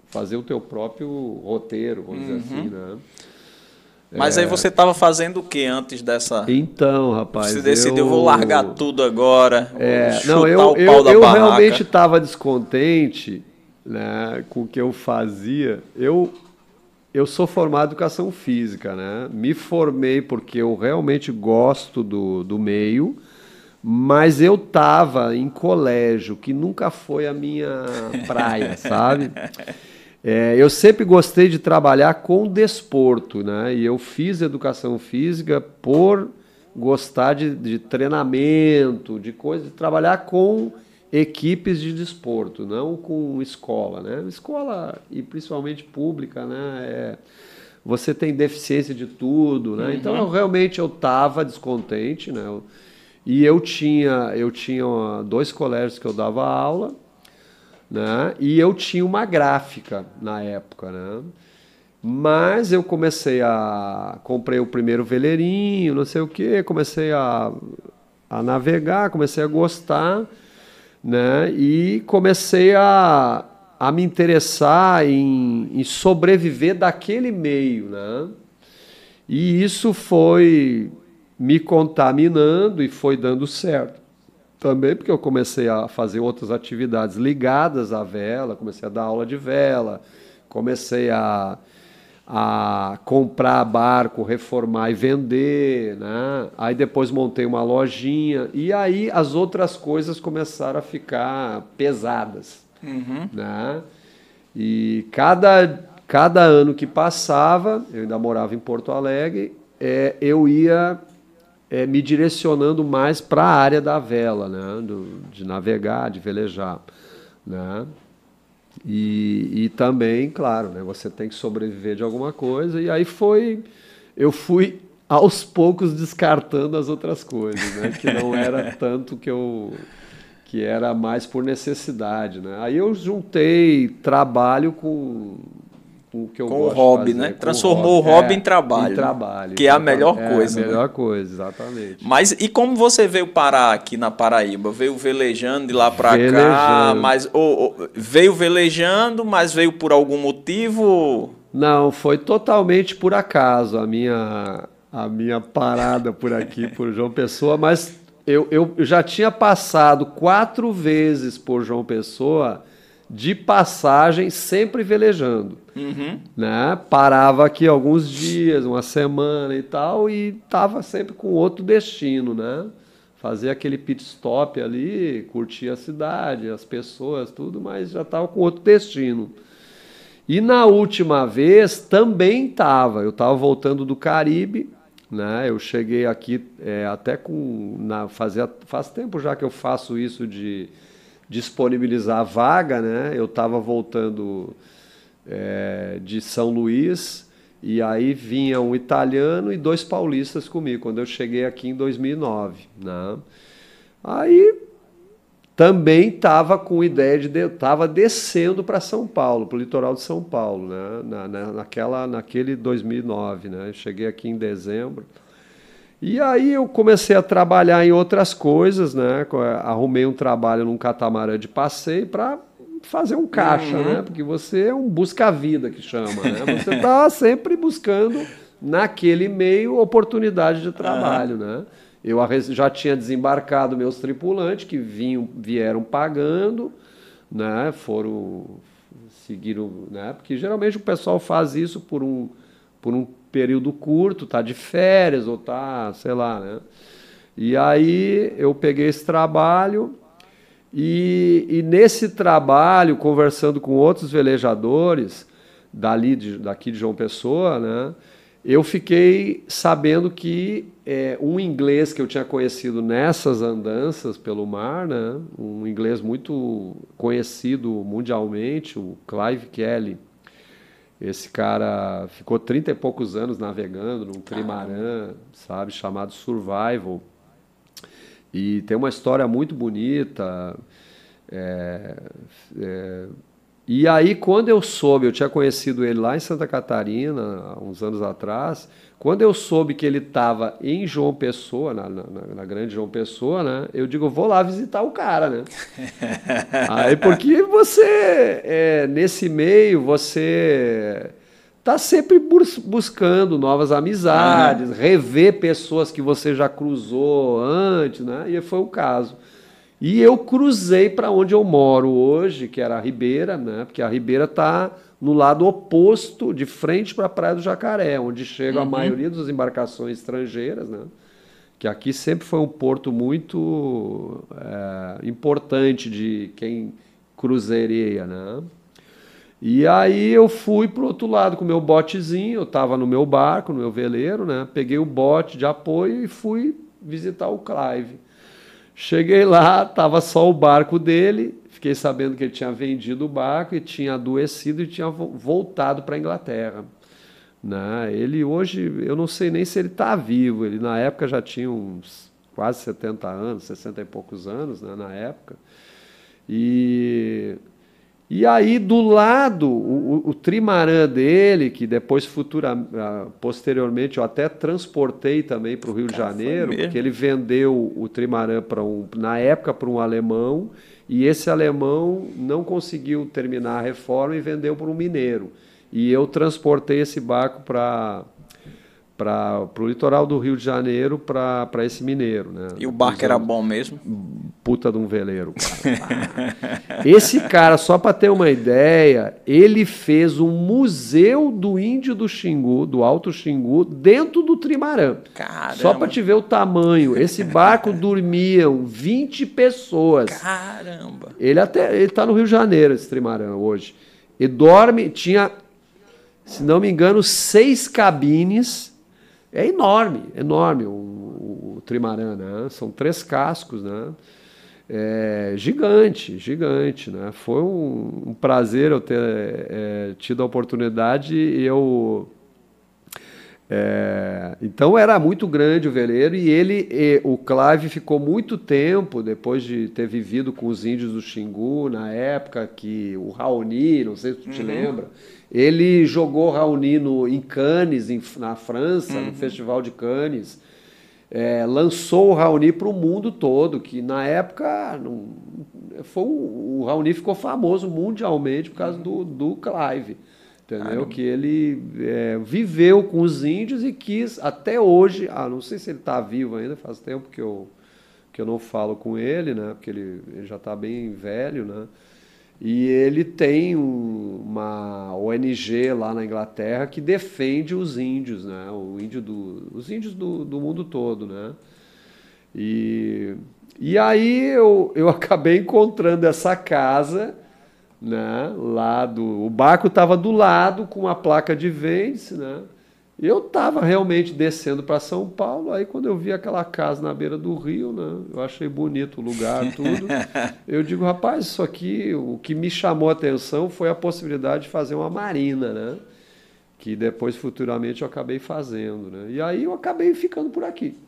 fazer o teu próprio roteiro, vamos uhum. dizer assim, né? Mas é... aí você estava fazendo o que antes dessa? Então, rapaz. Você decidiu, eu... vou largar tudo agora. É... Não, eu, eu, eu realmente estava descontente né, com o que eu fazia. Eu eu sou formado em educação física, né? Me formei porque eu realmente gosto do, do meio, mas eu tava em colégio, que nunca foi a minha praia, sabe? É, eu sempre gostei de trabalhar com desporto, né? E eu fiz educação física por gostar de, de treinamento, de coisa, de trabalhar com equipes de desporto, não com escola, né? Escola e principalmente pública, né? É, você tem deficiência de tudo, né? Uhum. Então eu, realmente eu estava descontente, né? E eu tinha eu tinha dois colégios que eu dava aula, né? E eu tinha uma gráfica na época, né? Mas eu comecei a comprei o primeiro veleirinho, não sei o que, comecei a, a navegar, comecei a gostar né? E comecei a, a me interessar em, em sobreviver daquele meio, né? E isso foi me contaminando e foi dando certo. também porque eu comecei a fazer outras atividades ligadas à vela, comecei a dar aula de vela, comecei a, a comprar barco, reformar e vender, né? Aí depois montei uma lojinha e aí as outras coisas começaram a ficar pesadas, uhum. né? E cada cada ano que passava, eu ainda morava em Porto Alegre, é, eu ia é, me direcionando mais para a área da vela, né? Do, de navegar, de velejar. Né? E, e também, claro, né? você tem que sobreviver de alguma coisa. E aí foi. Eu fui aos poucos descartando as outras coisas, né? que não era tanto que eu. que era mais por necessidade. Né? Aí eu juntei trabalho com o que eu com o hobby, né? Transformou o hobby, o hobby é, em trabalho. Em trabalho. Que é a melhor é, coisa. É a melhor né? coisa, exatamente. Mas e como você veio parar aqui na Paraíba? Veio velejando de lá para cá, mas ou, ou, veio velejando, mas veio por algum motivo? Não, foi totalmente por acaso a minha a minha parada por aqui por João Pessoa, mas eu, eu já tinha passado quatro vezes por João Pessoa de passagem, sempre velejando. Uhum. Né? Parava aqui alguns dias, uma semana e tal, e estava sempre com outro destino. Né? Fazia aquele pit stop ali, curtia a cidade, as pessoas, tudo, mas já estava com outro destino. E na última vez também estava. Eu estava voltando do Caribe, né? Eu cheguei aqui é, até com. Na, fazia, faz tempo já que eu faço isso de disponibilizar a vaga, né? Eu estava voltando é, de São Luís e aí vinha um italiano e dois paulistas comigo quando eu cheguei aqui em 2009, né? Aí também estava com ideia de estava descendo para São Paulo, para o litoral de São Paulo, né? Na, na, naquela naquele 2009, né? Eu cheguei aqui em dezembro. E aí eu comecei a trabalhar em outras coisas, né? Arrumei um trabalho num catamarã de passeio para fazer um caixa, uhum. né? Porque você é um busca-vida que chama, né? Você está sempre buscando naquele meio oportunidade de trabalho, uhum. né? Eu já tinha desembarcado meus tripulantes que vinham, vieram pagando, né? Foram seguiram, né? Porque geralmente o pessoal faz isso por um por um período curto, tá de férias ou tá, sei lá, né? E aí eu peguei esse trabalho e, e nesse trabalho, conversando com outros velejadores dali de, daqui de João Pessoa, né? Eu fiquei sabendo que é, um inglês que eu tinha conhecido nessas andanças pelo mar, né? Um inglês muito conhecido mundialmente, o Clive Kelly, esse cara ficou 30 e poucos anos navegando num trimarã, sabe, chamado Survival. E tem uma história muito bonita. É, é, e aí, quando eu soube, eu tinha conhecido ele lá em Santa Catarina, há uns anos atrás, quando eu soube que ele estava em João Pessoa, na, na, na, grande João Pessoa, né? Eu digo, vou lá visitar o cara, né? aí, porque você, é, nesse meio, você tá sempre bus buscando novas amizades, uhum. rever pessoas que você já cruzou antes, né? E foi o caso. E eu cruzei para onde eu moro hoje, que era a Ribeira, né? Porque a Ribeira está no lado oposto, de frente para a Praia do Jacaré, onde chega uhum. a maioria das embarcações estrangeiras, né? Que aqui sempre foi um porto muito é, importante de quem cruzeiria, né? E aí eu fui para o outro lado com o meu botezinho, eu estava no meu barco, no meu veleiro, né? Peguei o bote de apoio e fui visitar o Clive. Cheguei lá, estava só o barco dele, fiquei sabendo que ele tinha vendido o barco e tinha adoecido e tinha voltado para a Inglaterra. Né? Ele hoje, eu não sei nem se ele está vivo, ele na época já tinha uns quase 70 anos, 60 e poucos anos né, na época. E e aí, do lado, o, o trimarã dele, que depois, futura, ah, posteriormente, eu até transportei também para o Rio de Janeiro, porque ele vendeu o trimarã para um, na época para um alemão, e esse alemão não conseguiu terminar a reforma e vendeu para um mineiro. E eu transportei esse barco para para o litoral do Rio de Janeiro para esse mineiro. Né? E o barco era bom mesmo? Puta de um veleiro. Cara. esse cara, só para ter uma ideia, ele fez um museu do índio do Xingu, do Alto Xingu, dentro do trimarã. Caramba. Só para te ver o tamanho. Esse barco dormiam 20 pessoas. Caramba! Ele até ele tá no Rio de Janeiro, esse trimarã, hoje. E dorme, tinha, se não me engano, seis cabines é enorme, enorme o, o, o trimarã, né? São três cascos, né? É, gigante, gigante, né? Foi um, um prazer eu ter é, tido a oportunidade e eu é, então era muito grande o veleiro e ele, e, o Clive ficou muito tempo depois de ter vivido com os índios do Xingu na época que o Raoni, não sei se tu te uhum. lembra, ele jogou Raoni no, em Cannes, em, na França, uhum. no Festival de Cannes. É, lançou o Raoni para o mundo todo, que na época não, foi, o Raoni ficou famoso mundialmente por causa do, do Clive. Entendeu? Que ele é, viveu com os índios e quis, até hoje, ah, não sei se ele está vivo ainda, faz tempo que eu, que eu não falo com ele, né? Porque ele, ele já está bem velho, né? E ele tem uma ONG lá na Inglaterra que defende os índios, né? O índio do, os índios do, do mundo todo, né? E, e aí eu, eu acabei encontrando essa casa, né? Lá do, o barco estava do lado com uma placa de vence, né? Eu estava realmente descendo para São Paulo, aí quando eu vi aquela casa na beira do rio, né, eu achei bonito o lugar, tudo. eu digo, rapaz, isso aqui, o que me chamou a atenção foi a possibilidade de fazer uma marina, né? Que depois, futuramente, eu acabei fazendo, né? E aí eu acabei ficando por aqui,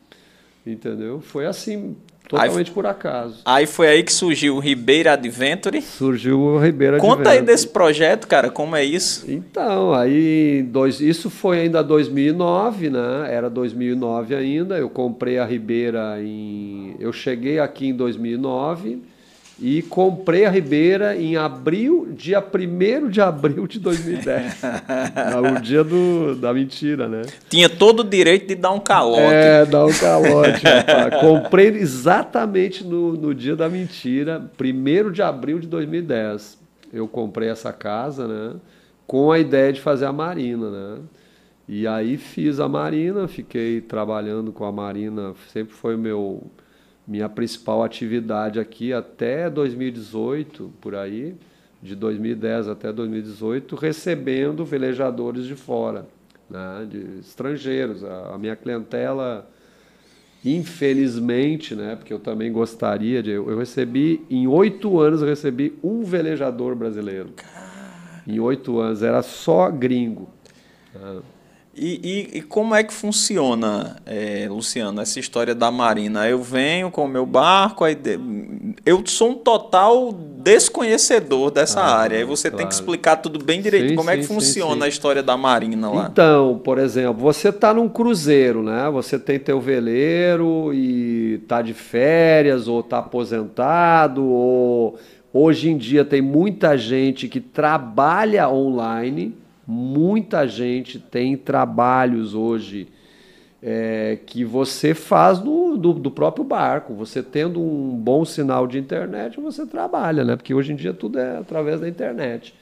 entendeu? Foi assim, Totalmente aí, por acaso. Aí foi aí que surgiu o Ribeira Adventure. Surgiu o Ribeira Adventure. Conta aí desse projeto, cara, como é isso? Então, aí dois, isso foi ainda 2009, né? Era 2009 ainda. Eu comprei a Ribeira em eu cheguei aqui em 2009 e comprei a Ribeira em abril, dia 1 de abril de 2010. o dia do, da mentira, né? Tinha todo o direito de dar um calote. É, dar um calote, rapaz. Comprei exatamente no, no dia da mentira, 1 de abril de 2010. Eu comprei essa casa, né? Com a ideia de fazer a marina, né? E aí fiz a marina, fiquei trabalhando com a marina, sempre foi o meu minha principal atividade aqui até 2018, por aí, de 2010 até 2018, recebendo velejadores de fora, né, de estrangeiros. A, a, minha clientela, infelizmente, né, porque eu também gostaria de. Eu, eu recebi, em oito anos, eu recebi um velejador brasileiro. Em oito anos, era só gringo. Né. E, e, e, como é que funciona, é, Luciano, essa história da Marina? Eu venho com o meu barco, aí de... eu sou um total desconhecedor dessa ah, área. Aí você claro. tem que explicar tudo bem direito. Sim, como é que sim, funciona sim, a história da Marina lá? Então, por exemplo, você está num cruzeiro, né? Você tem teu veleiro e está de férias ou está aposentado ou hoje em dia tem muita gente que trabalha online Muita gente tem trabalhos hoje é, que você faz no, do, do, próprio barco. Você tendo um bom sinal de internet, você trabalha, né? Porque hoje em dia tudo é através da internet.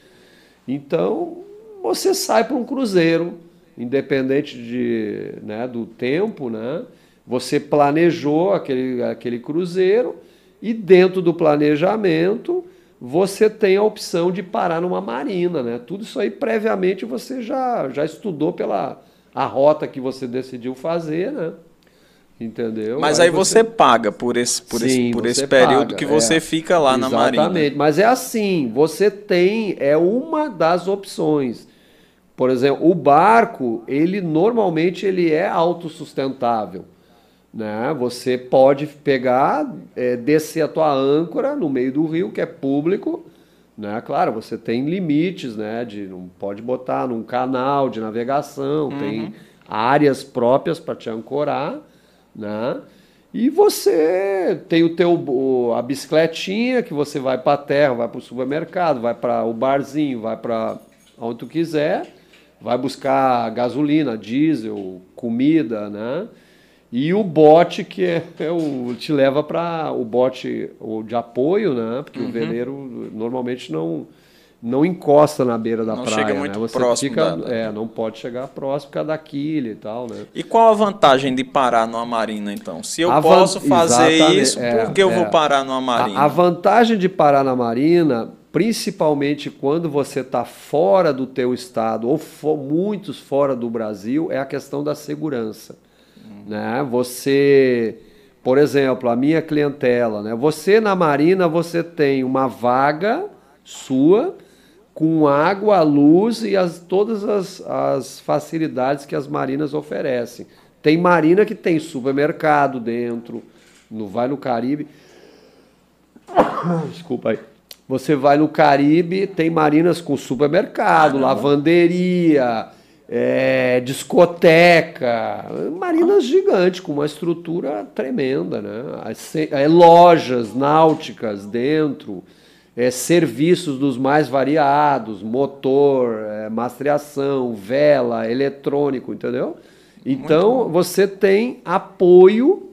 Então, você sai para um cruzeiro, independente de, né, do tempo, né? Você planejou aquele, aquele cruzeiro e dentro do planejamento você tem a opção de parar numa marina, né? Tudo isso aí previamente você já, já estudou pela a rota que você decidiu fazer, né? Entendeu? Mas aí, aí você... você, paga por esse, por Sim, esse, por esse período paga, que você é. fica lá Exatamente. na marina. Exatamente, mas é assim, você tem, é uma das opções. Por exemplo, o barco, ele normalmente ele é autossustentável. Né? Você pode pegar, é, descer a tua âncora no meio do rio, que é público. Né? Claro, você tem limites, né? De, não pode botar num canal de navegação, uhum. tem áreas próprias para te ancorar. Né? E você tem o teu a bicicletinha que você vai para a terra, vai para o supermercado, vai para o barzinho, vai para onde tu quiser, vai buscar gasolina, diesel, comida, né? E o bote que é, é o, te leva para o bote o de apoio, né? Porque uhum. o veleiro normalmente não não encosta na beira da não praia, chega muito né? Você próximo fica, da... é, não pode chegar próximo por causa da quilha e tal, né? E qual a vantagem de parar numa marina então? Se eu a posso fazer isso, é, por que eu é. vou parar numa marina? A, a vantagem de parar na marina principalmente quando você está fora do teu estado ou for, muitos fora do Brasil, é a questão da segurança. Né? Você, por exemplo, a minha clientela, né? você na Marina você tem uma vaga sua com água, luz e as, todas as, as facilidades que as marinas oferecem. Tem marina que tem supermercado dentro, no, vai no Caribe. Desculpa aí você vai no Caribe, tem marinas com supermercado, ah, lavanderia, é, discoteca, marinas gigantes com uma estrutura tremenda, né? É, lojas náuticas dentro, é, serviços dos mais variados, motor, é, mastreação, vela, eletrônico, entendeu? Então você tem apoio,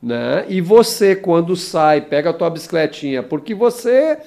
né? E você quando sai, pega a tua bicicletinha, porque você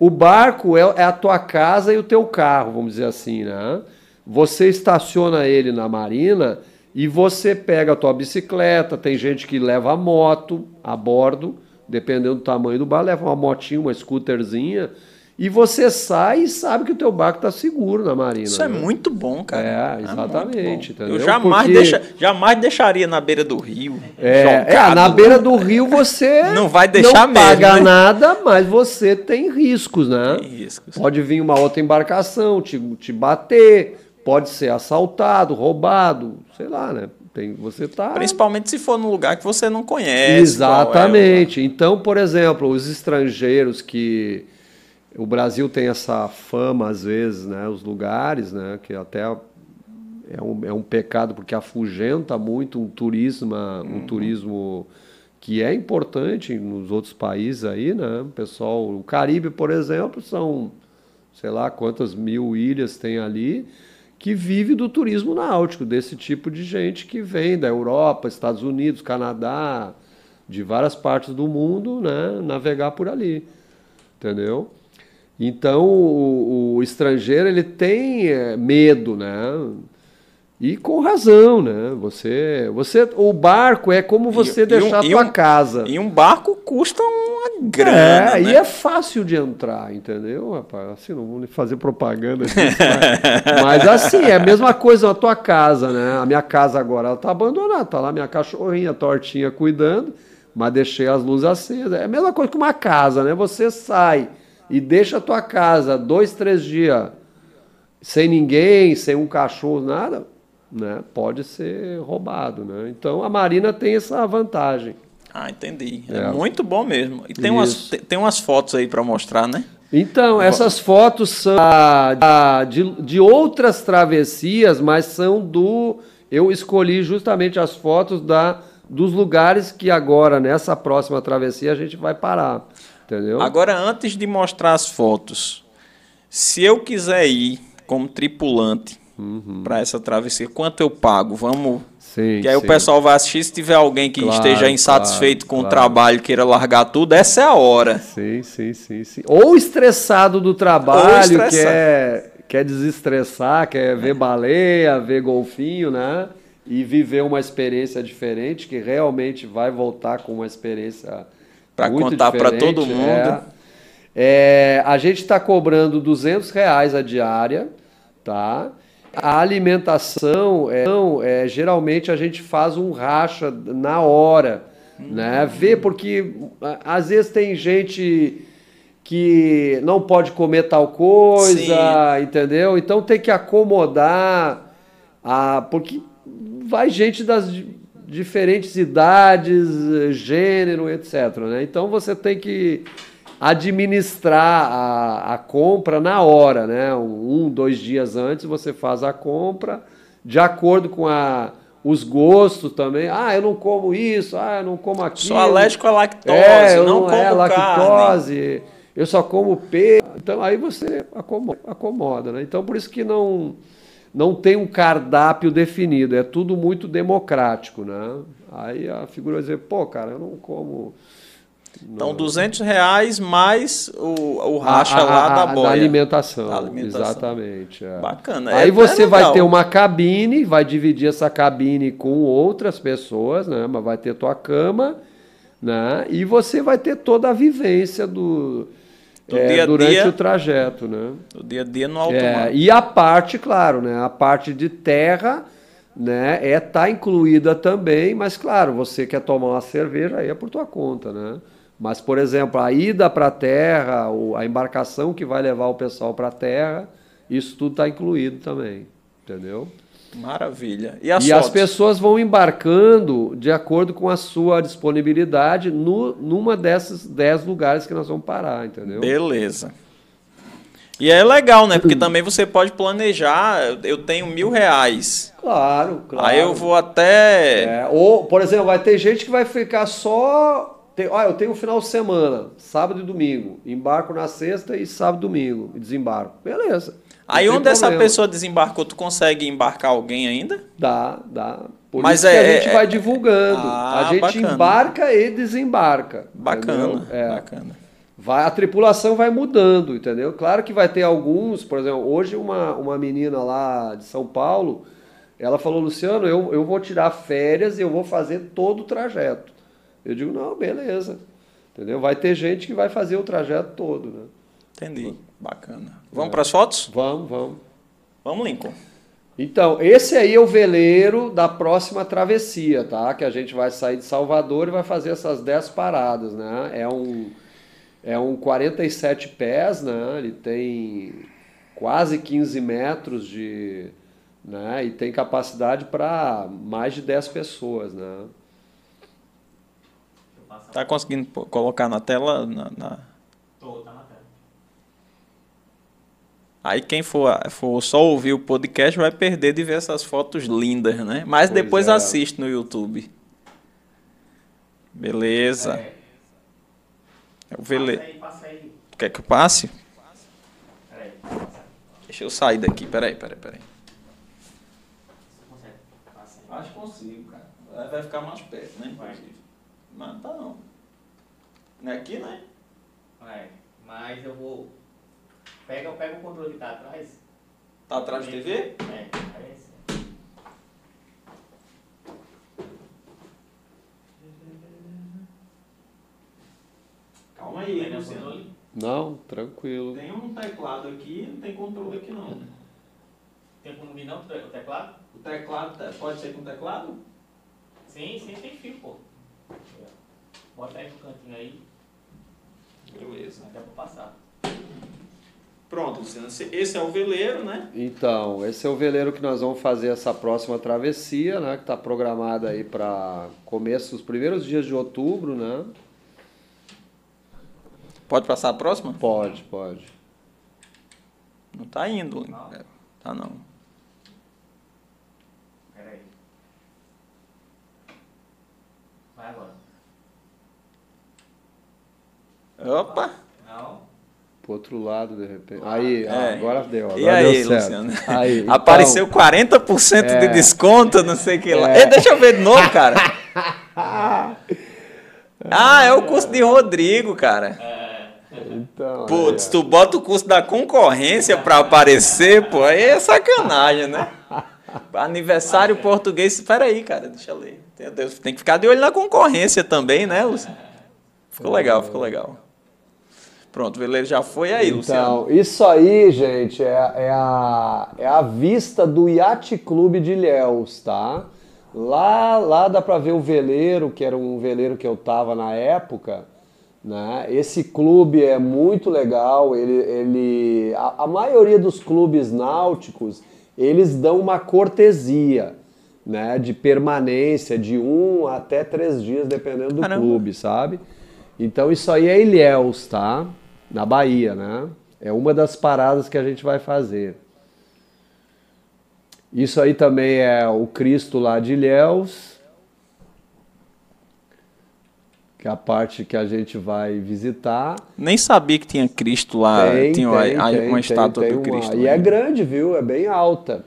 o barco é, é a tua casa e o teu carro, vamos dizer assim, né? Você estaciona ele na marina e você pega a tua bicicleta, tem gente que leva a moto a bordo, dependendo do tamanho do barco, leva uma motinha, uma scooterzinha, e você sai e sabe que o teu barco está seguro na marina. Isso é né? é muito bom, cara. É, exatamente. É Eu jamais, Porque... deixa, jamais deixaria na beira do rio. É, é, na beira do rio você não vai deixar não mesmo, paga né? nada, mas você tem riscos, né? Tem riscos. Pode vir uma outra embarcação, te, te bater, pode ser assaltado, roubado, sei lá, né? Tem, você tá Principalmente se for num lugar que você não conhece. Exatamente. É, então, por exemplo, os estrangeiros que o Brasil tem essa fama, às vezes, né, os lugares, né, que até é um, é um pecado porque afugenta muito um turismo, um uhum. turismo que é importante nos outros países aí, né? Pessoal, o Caribe, por exemplo, são sei lá quantas mil ilhas tem ali que vive do turismo náutico, desse tipo de gente que vem da Europa, Estados Unidos, Canadá, de várias partes do mundo, né, navegar por ali. Entendeu? Então o, o estrangeiro ele tem é, medo, né? E com razão, né? Você, você, o barco é como você e, deixar e um, a tua um, casa. E um barco custa uma grana, É, né? e é fácil de entrar, entendeu, rapaz? Assim, não vou fazer propaganda disso, mas, mas, assim, é a mesma coisa na tua casa, né? A minha casa agora, ela tá abandonada, tá lá minha cachorrinha, tortinha, cuidando, mas deixei as luzes acesas. É a mesma coisa que uma casa, né? Você sai e deixa a tua casa dois, três dias sem ninguém, sem um cachorro, nada, né? Pode ser roubado, né? Então a Marina tem essa vantagem. Ah, entendi. É, é muito bom mesmo. E tem umas, tem umas fotos aí para mostrar, né? Então, essas fotos são de, de outras travessias, mas são do. Eu escolhi justamente as fotos da, dos lugares que agora, nessa próxima travessia, a gente vai parar. Entendeu? Agora, antes de mostrar as fotos, se eu quiser ir como tripulante uhum. para essa travessia, quanto eu pago? Vamos. Sim, que aí sim. o pessoal vai assistir. Se tiver alguém que claro, esteja insatisfeito claro, com claro. o trabalho, queira largar tudo, essa é a hora. Sim, sim, sim. sim. Ou estressado do trabalho, quer, quer desestressar, quer ver baleia, ver golfinho, né? E viver uma experiência diferente, que realmente vai voltar com uma experiência para contar para todo mundo. É. É, a gente está cobrando 200 reais a diária, tá? A alimentação, é, não, é, geralmente a gente faz um racha na hora, hum. né? Vê, porque às vezes tem gente que não pode comer tal coisa, Sim. entendeu? Então tem que acomodar, a, porque vai gente das diferentes idades, gênero, etc. Né? Então você tem que administrar a, a compra na hora, né? Um, dois dias antes você faz a compra de acordo com a, os gostos também. Ah, eu não como isso, ah, eu não como aquilo. Sou alérgico à lactose, é, eu não, não como é lactose, carne. eu só como peixe. Então aí você acomoda, acomoda, né? Então por isso que não não tem um cardápio definido, é tudo muito democrático, né? Aí a figura vai dizer, pô, cara, eu não como então, 200 reais mais o, o racha a, a, lá da boia. Da alimentação, da alimentação. exatamente. É. Bacana. Aí é, você é vai ter uma cabine, vai dividir essa cabine com outras pessoas, né? Mas vai ter tua cama, né? E você vai ter toda a vivência do, do é, dia durante dia, o trajeto, né? Do dia a dia no alto é, E a parte, claro, né? A parte de terra né, é tá incluída também, mas claro, você quer tomar uma cerveja aí é por tua conta, né? Mas, por exemplo, a ida para a Terra, a embarcação que vai levar o pessoal para a Terra, isso tudo está incluído também, entendeu? Maravilha. E, as, e as, pessoas vão embarcando de acordo com a sua disponibilidade no, numa desses dez lugares que nós vamos parar, entendeu? Beleza. E é legal, né? Porque também você pode planejar. Eu tenho mil reais. Claro, claro. Aí eu vou até. É, ou, por exemplo, vai ter gente que vai ficar só tem, ah, eu tenho um final de semana, sábado e domingo. Embarco na sexta e sábado e domingo. E desembarco. Beleza. Aí onde problema. essa pessoa desembarcou, tu consegue embarcar alguém ainda? Dá, dá. Por Mas é, que a gente é, vai divulgando. Ah, a gente bacana. embarca e desembarca. Bacana, é. bacana. Vai, a tripulação vai mudando, entendeu? Claro que vai ter alguns, por exemplo, hoje uma, uma menina lá de São Paulo, ela falou, Luciano, eu, eu vou tirar férias e eu vou fazer todo o trajeto. Eu digo, não, beleza. Entendeu? Vai ter gente que vai fazer o trajeto todo, né? Entendi. Bacana. Vamos é. para as fotos? Vamos, vamos. Vamos, Lincoln. Então, esse aí é o veleiro da próxima travessia, tá? Que a gente vai sair de Salvador e vai fazer essas 10 paradas, né? É um, é um 47 pés, né? Ele tem quase 15 metros de... Né? E tem capacidade para mais de 10 pessoas, né? Tá conseguindo colocar na tela? Na, na... Tô, tá na tela. Aí quem for, for só ouvir o podcast vai perder de ver essas fotos lindas, né? Mas pois depois é. assiste no YouTube. Beleza. É. Eu vele... Passa aí, passa aí. Quer que eu passe? Peraí, Deixa eu sair daqui. Peraí, peraí, peraí. Você consegue? Passa aí. Acho que consigo, cara. Vai ficar mais perto, né? Inclusive. Mas tá não. Não é aqui, né? É, mas eu vou. Pega, pega o controle que tá atrás. Tá atrás da TV? É, é esse. Calma aí, Luciano. Não, tranquilo. Tem um teclado aqui, não tem controle aqui não. Tem como vir não o teclado? O teclado pode ser com teclado? Sim, sim, tem fio, pô. Bota aí no cantinho aí. Beleza. Dá pra passar. Pronto, Luciano. Esse é o veleiro, né? Então, esse é o veleiro que nós vamos fazer essa próxima travessia, né? Que está programada aí para começo, os primeiros dias de outubro, né? Pode passar a próxima? Pode, pode. Não está indo. Não. É, tá não. Peraí. Vai agora. Opa! Não. Pro outro lado, de repente. Aí, é. agora deu. Agora e aí, deu Luciano? Aí, então, Apareceu 40% é, de desconto, não sei o que lá. É. deixa eu ver de novo, cara. ah, é o curso de Rodrigo, cara. Então, Putz, tu bota o custo da concorrência para aparecer, pô, aí é sacanagem, né? Aniversário português. Espera aí, cara, deixa eu ler. Tem que ficar de olho na concorrência também, né, Luciano? Ficou legal, ficou legal. Pronto, o veleiro já foi aí, então, Luciano. Então, isso aí, gente, é, é, a, é a vista do Yacht Clube de Ilhéus, tá? Lá, lá dá para ver o veleiro, que era um veleiro que eu tava na época. Né? Esse clube é muito legal. Ele, ele, a, a maioria dos clubes náuticos eles dão uma cortesia, né? De permanência de um até três dias, dependendo do Caramba. clube, sabe? Então isso aí é Ilhéus, tá? na Bahia, né? É uma das paradas que a gente vai fazer. Isso aí também é o Cristo lá de Ilhéus, que é a parte que a gente vai visitar. Nem sabia que tinha Cristo lá, tem, tinha tem, uma, tem, uma estátua do Cristo. Uma, e é grande, viu? É bem alta.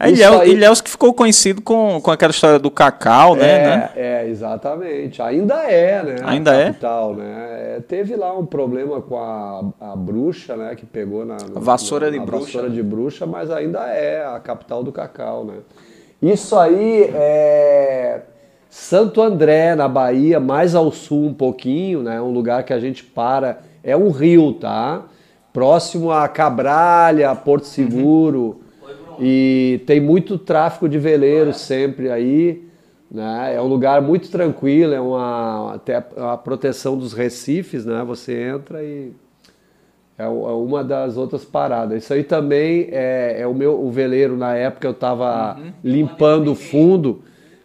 É, Ilhéus, aí... Ilhéus que ficou conhecido com, com aquela história do cacau, né, é, né? É, exatamente. Ainda é, né? Ainda é? capital, é? Né? Teve lá um problema com a, a bruxa, né? Que pegou na, vassoura na, de bruxa. vassoura de bruxa, mas ainda é a capital do cacau, né? Isso aí é Santo André, na Bahia, mais ao sul um pouquinho, né? Um lugar que a gente para. É um rio, tá? Próximo a Cabralha, Porto Seguro. Uhum e tem muito tráfego de veleiros sempre aí. Né? É um lugar muito tranquilo, é uma, até a proteção dos recifes, né? Você entra e é, é uma das outras paradas. Isso aí também é, é o meu o veleiro na época eu estava uhum. limpando o fundo.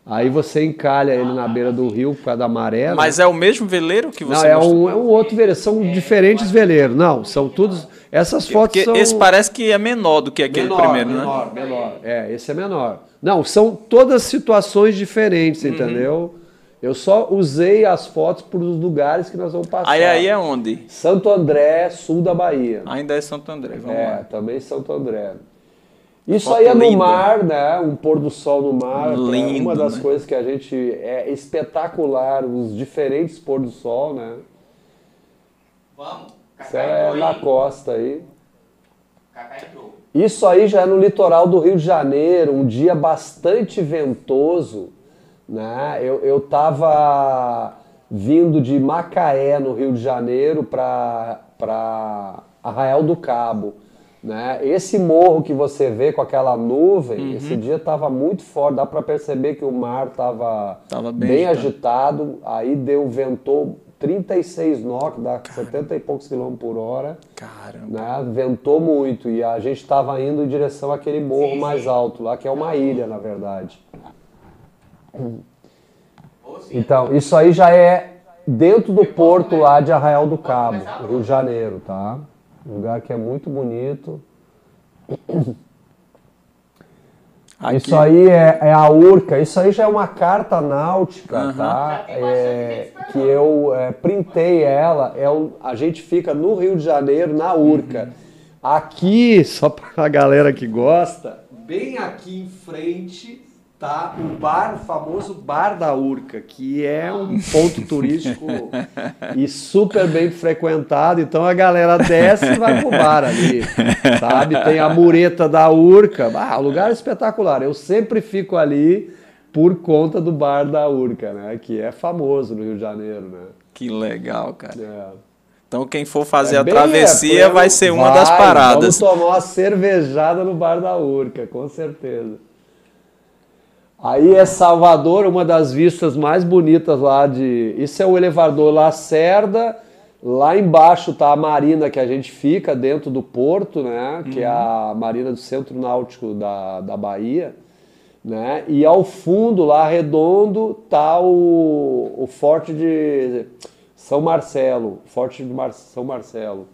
Aí você encalha ele na beira do rio por causa da maré. Né? Mas né? é o mesmo veleiro que você Não, é um, é um outro veleiro. São diferentes veleiros. Não, são todos. Essas fotos Porque são... Esse parece que é menor do que aquele menor, primeiro, menor, né? Menor, menor. É, esse é menor. Não, são todas situações diferentes, uhum. entendeu? Eu só usei as fotos para os lugares que nós vamos passar. Aí, aí é onde? Santo André, sul da Bahia. Ainda é Santo André, vamos é, lá. também Santo André. Isso Foto aí é no linda. mar, né? Um pôr do sol no mar. Lindo, é uma das né? coisas que a gente. É espetacular, os diferentes pôr do sol, né? Vamos. Isso é na costa aí. Isso aí já é no litoral do Rio de Janeiro, um dia bastante ventoso. Né? Eu, eu tava vindo de Macaé, no Rio de Janeiro, para Arraial do Cabo. Né? Esse morro que você vê com aquela nuvem, uhum. esse dia estava muito forte, dá para perceber que o mar estava bem, bem agitado, aí deu, ventou 36 knots, dá Caramba. 70 e poucos quilômetros por hora. Caramba. Né? Ventou muito e a gente estava indo em direção àquele morro sim, mais sim. alto lá, que é uma ilha, na verdade. Então, isso aí já é dentro do porto lá de Arraial do Cabo, Rio de Janeiro, tá? Um lugar que é muito bonito. Aqui. Isso aí é, é, a Urca, isso aí já é uma carta náutica, uhum. tá? É, que eu é, printei ela, é um, a gente fica no Rio de Janeiro, na Urca. Uhum. Aqui, só para a galera que gosta, bem aqui em frente tá o bar, o famoso Bar da Urca, que é um ponto turístico e super bem frequentado. Então a galera desce e vai pro bar ali, sabe? Tem a mureta da Urca. Ah, lugar espetacular. Eu sempre fico ali por conta do Bar da Urca, né? Que é famoso no Rio de Janeiro, né? Que legal, cara. É. Então quem for fazer é a travessia é, vai ser uma vai, das paradas. Vamos tomar uma cervejada no Bar da Urca, com certeza. Aí é Salvador, uma das vistas mais bonitas lá de. Isso é o elevador Lacerda. Lá embaixo tá a marina que a gente fica dentro do porto, né? Que é a uhum. marina do Centro Náutico da, da Bahia. Né? E ao fundo, lá redondo, tá o, o Forte de São Marcelo. Forte de Mar São Marcelo.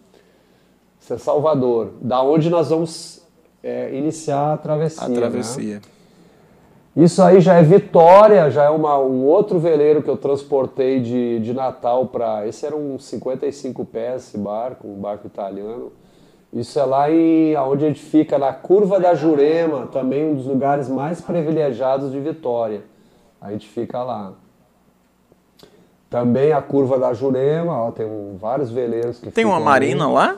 Isso é Salvador. Da onde nós vamos é, iniciar a travessia. A travessia. Né? Isso aí já é Vitória, já é uma, um outro veleiro que eu transportei de, de Natal para. Esse era um 55 pés, esse barco, um barco italiano. Isso é lá em onde a gente fica, na Curva da Jurema, também um dos lugares mais privilegiados de Vitória. A gente fica lá. Também a Curva da Jurema, ó, tem um, vários veleiros que Tem uma marina ali. lá?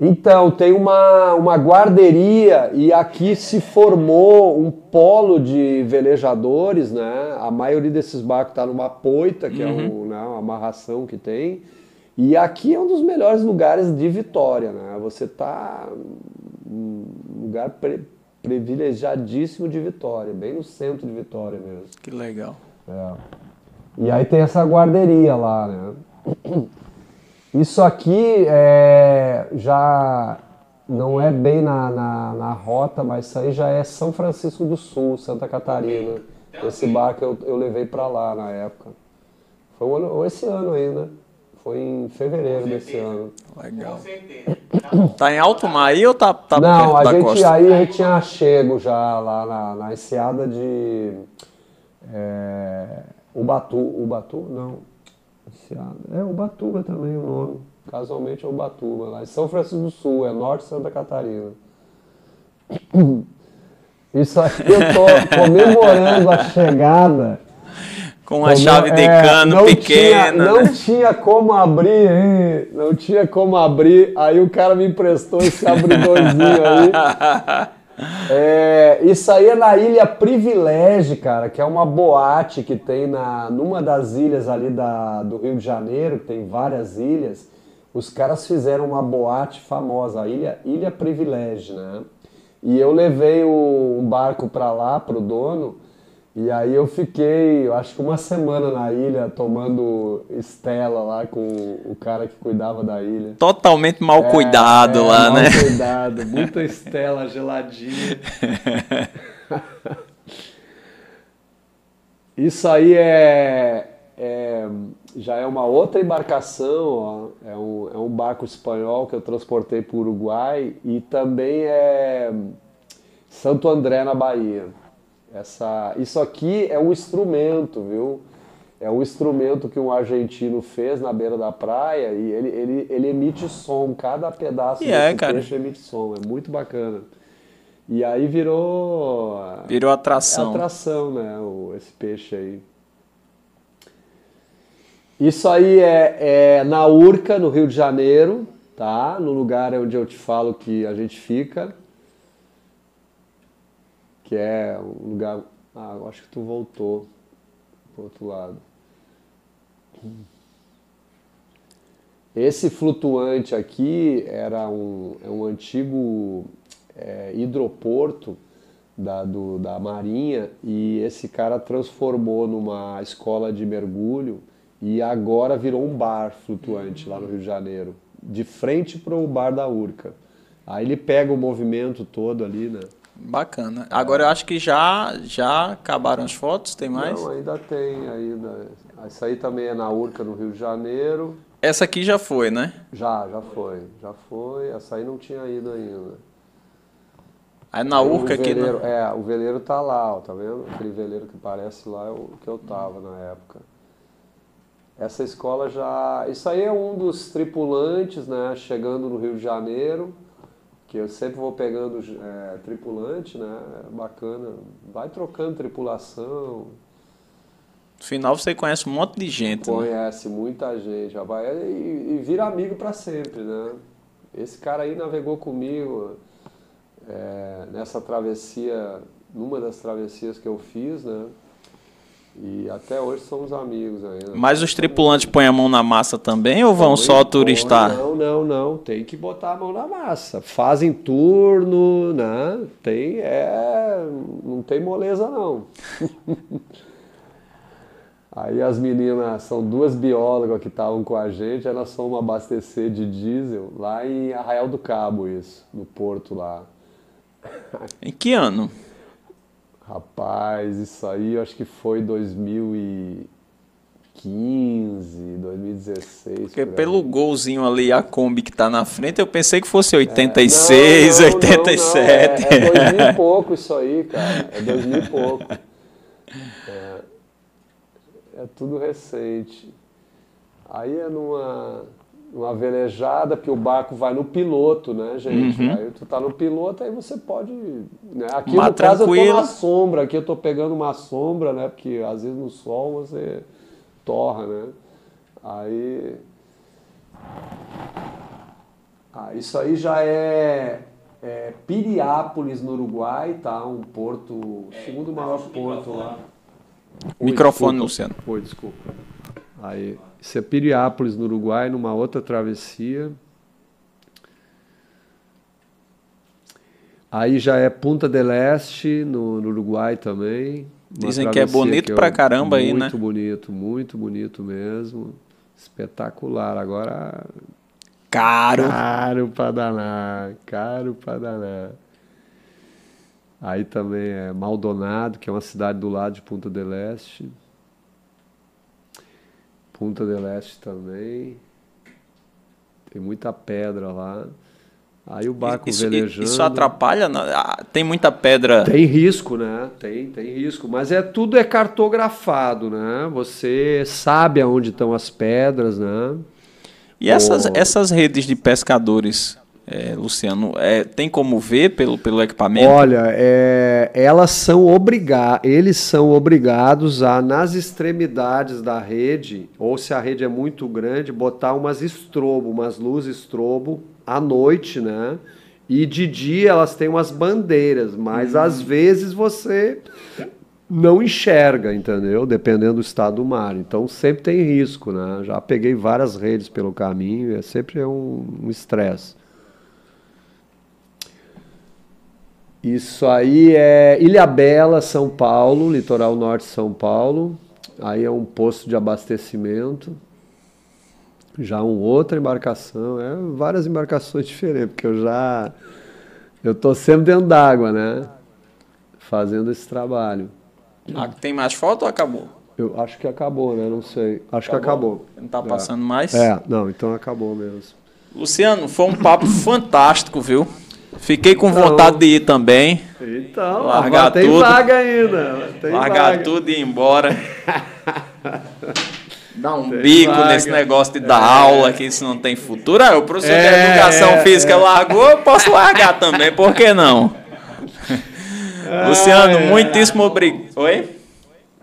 Então, tem uma, uma guarderia e aqui se formou um polo de velejadores, né? A maioria desses barcos está numa poita, que é uhum. é um, né, uma amarração que tem. E aqui é um dos melhores lugares de Vitória, né? Você está um lugar pre privilegiadíssimo de Vitória, bem no centro de Vitória mesmo. Que legal. É. E aí tem essa guarderia lá, né? Isso aqui é, já não é bem na, na, na, rota, mas isso aí já é São Francisco do Sul, Santa Catarina. Esse barco eu, eu levei para lá na época. Foi um ano, esse ano ainda. Foi em fevereiro desse ano. Legal. Tá em alto mar aí ou tá, tá Não, a gente costa? aí a gente tinha chego já lá na, na enseada de é, Ubatu. Ubatu? Não. É Ubatuba também o nome. Casualmente é Ubatuba, lá em São Francisco do Sul, é norte de Santa Catarina. Isso aqui eu tô comemorando a chegada. Com a chave de é, cano não pequena. Tinha, não né? tinha como abrir, hein? Não tinha como abrir. Aí o cara me emprestou esse abridorzinho aí. É, isso aí é na Ilha Privilégio, cara, que é uma boate que tem na, numa das ilhas ali da, do Rio de Janeiro, que tem várias ilhas. Os caras fizeram uma boate famosa, a Ilha, Ilha Privilégio, né? E eu levei o, um barco para lá, pro dono, e aí eu fiquei, eu acho que uma semana na ilha tomando Estela lá com o cara que cuidava da ilha. Totalmente mal é, cuidado é, lá, mal né? Mal cuidado, muita Estela geladinha. Isso aí é, é, já é uma outra embarcação, ó. É, um, é um barco espanhol que eu transportei para o Uruguai e também é Santo André na Bahia. Essa, isso aqui é um instrumento, viu? É um instrumento que um argentino fez na beira da praia e ele, ele, ele emite som, cada pedaço e é, cara. peixe emite som, é muito bacana. E aí virou. Virou atração. É atração, né? O, esse peixe aí. Isso aí é, é na Urca, no Rio de Janeiro, tá? No lugar onde eu te falo que a gente fica que é um lugar. Ah, eu acho que tu voltou pro outro lado. Esse flutuante aqui era um, é um antigo é, hidroporto da, do, da Marinha e esse cara transformou numa escola de mergulho e agora virou um bar flutuante lá no Rio de Janeiro, de frente para o bar da Urca. Aí ele pega o movimento todo ali, né? Bacana. Agora eu acho que já já acabaram as fotos, tem mais? Não, ainda tem ainda. Essa aí também é na Urca, no Rio de Janeiro. Essa aqui já foi, né? Já, já foi. Já foi. Essa aí não tinha ido ainda. Aí na Urca aqui, né? É, o veleiro tá lá, ó, tá vendo? Aquele veleiro que parece lá é o que eu tava na época. Essa escola já... Isso aí é um dos tripulantes, né, chegando no Rio de Janeiro que eu sempre vou pegando é, tripulante, né? Bacana. Vai trocando tripulação. No final você conhece um monte de gente. Né? Conhece né? muita gente, vai e, e vira amigo para sempre, né? Esse cara aí navegou comigo é, nessa travessia, numa das travessias que eu fiz, né? E até hoje somos amigos ainda. Mas os tripulantes põem a mão na massa também ou vão também só turistar? Não, não, não. Tem que botar a mão na massa. Fazem turno, né? Tem, é, não tem moleza não. Aí as meninas, são duas biólogas que estavam com a gente, elas foram abastecer de diesel lá em Arraial do Cabo, isso, no porto lá. Em que ano? Rapaz, isso aí eu acho que foi 2015, 2016. Porque por pelo golzinho ali, a Kombi que tá na frente, eu pensei que fosse 86, é, não, não, 87. Não, não, é, é 2000 e pouco isso aí, cara. É 2000 e pouco. É, é tudo recente. Aí é numa uma velejada, porque o barco vai no piloto, né, gente? Uhum. Aí tu tá no piloto, aí você pode. Né? Aqui Mas no caso eu tô na sombra, aqui eu tô pegando uma sombra, né? Porque às vezes no sol você torra, né? Aí. Ah, isso aí já é, é Piriápolis, no Uruguai, tá? Um porto, o segundo maior porto lá. Microfone, Luciano. Oi, desculpa. Aí. Isso é Piriápolis, no Uruguai, numa outra travessia. Aí já é Punta del Este, no, no Uruguai também. Dizem que é bonito que pra caramba aí, né? Muito bonito, muito bonito mesmo. Espetacular. Agora. Caro! Caro pra danar, caro pra danar. Aí também é Maldonado, que é uma cidade do lado de Punta del Este. Punta del Este também. Tem muita pedra lá. Aí o barco isso, velejando. Isso atrapalha? Ah, tem muita pedra. Tem risco, né? Tem, tem risco. Mas é tudo é cartografado, né? Você sabe aonde estão as pedras, né? E essas, essas redes de pescadores é, Luciano, é, tem como ver pelo, pelo equipamento? Olha, é, elas são obrigadas, eles são obrigados a, nas extremidades da rede, ou se a rede é muito grande, botar umas estrobo, umas luzes estrobo à noite, né? E de dia elas têm umas bandeiras, mas hum. às vezes você não enxerga, entendeu? Dependendo do estado do mar. Então sempre tem risco, né? Já peguei várias redes pelo caminho, é sempre um estresse. Isso aí é Ilha Bela, São Paulo, litoral norte de São Paulo. Aí é um posto de abastecimento. Já uma outra embarcação, é várias embarcações diferentes, porque eu já eu tô sempre dentro d'água, né? Fazendo esse trabalho. Ah, tem mais foto ou acabou? Eu acho que acabou, né? Não sei. Acho acabou? que acabou. Não tá passando é. mais? É, não, então acabou mesmo. Luciano, foi um papo fantástico, viu? Fiquei com então, vontade de ir também. Então, largar tem tudo. vaga ainda. Tem largar vaga. tudo e ir embora. Dar um tem bico vaga. nesse negócio de dar é. aula aqui se não tem futuro. Ah, o professor é, de educação é, física é. largou, eu posso largar também, por que não? Luciano, muitíssimo obrigado. Oi?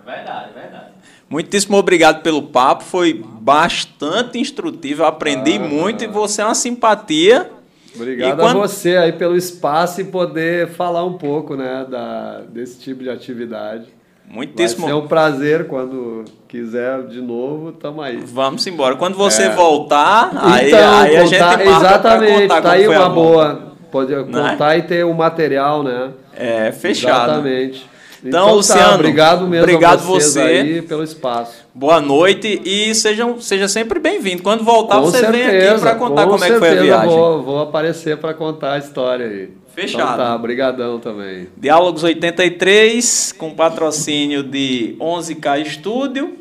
Verdade, verdade. Muitíssimo obrigado pelo papo, foi bastante instrutivo, eu aprendi ah, muito e você é uma simpatia. Obrigado quando... a você aí pelo espaço e poder falar um pouco né, da, desse tipo de atividade. Muitíssimo. Vai ser um prazer quando quiser de novo, tamo aí. Vamos embora. Quando você é. voltar, aí, então, aí contar, a gente marca Exatamente, contar tá aí uma boa. Pode é? contar é? e ter o um material, né? É, fechado. Exatamente. Então, então tá, Luciano, tá, obrigado mesmo obrigado você aí pelo espaço. Boa noite e sejam, seja sempre bem-vindo. Quando voltar, com você certeza, vem aqui para contar como é que foi a viagem. Vou, vou aparecer para contar a história aí. Fechado. Então tá, brigadão também. Diálogos 83, com patrocínio de 11K Estúdio.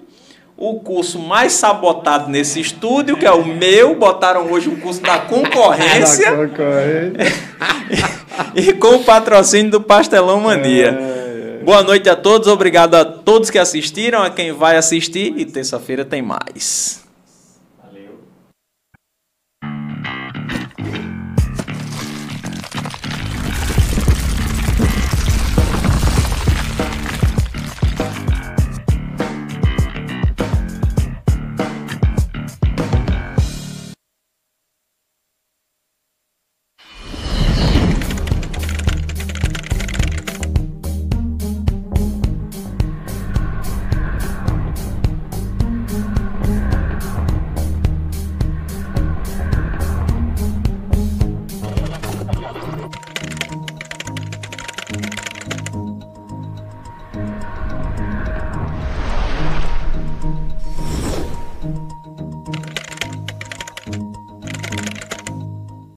O curso mais sabotado nesse estúdio, que é o meu, botaram hoje um curso da concorrência. da concorrência. e com o patrocínio do Pastelão Mania. É... Boa noite a todos, obrigado a todos que assistiram, a quem vai assistir e terça-feira tem mais.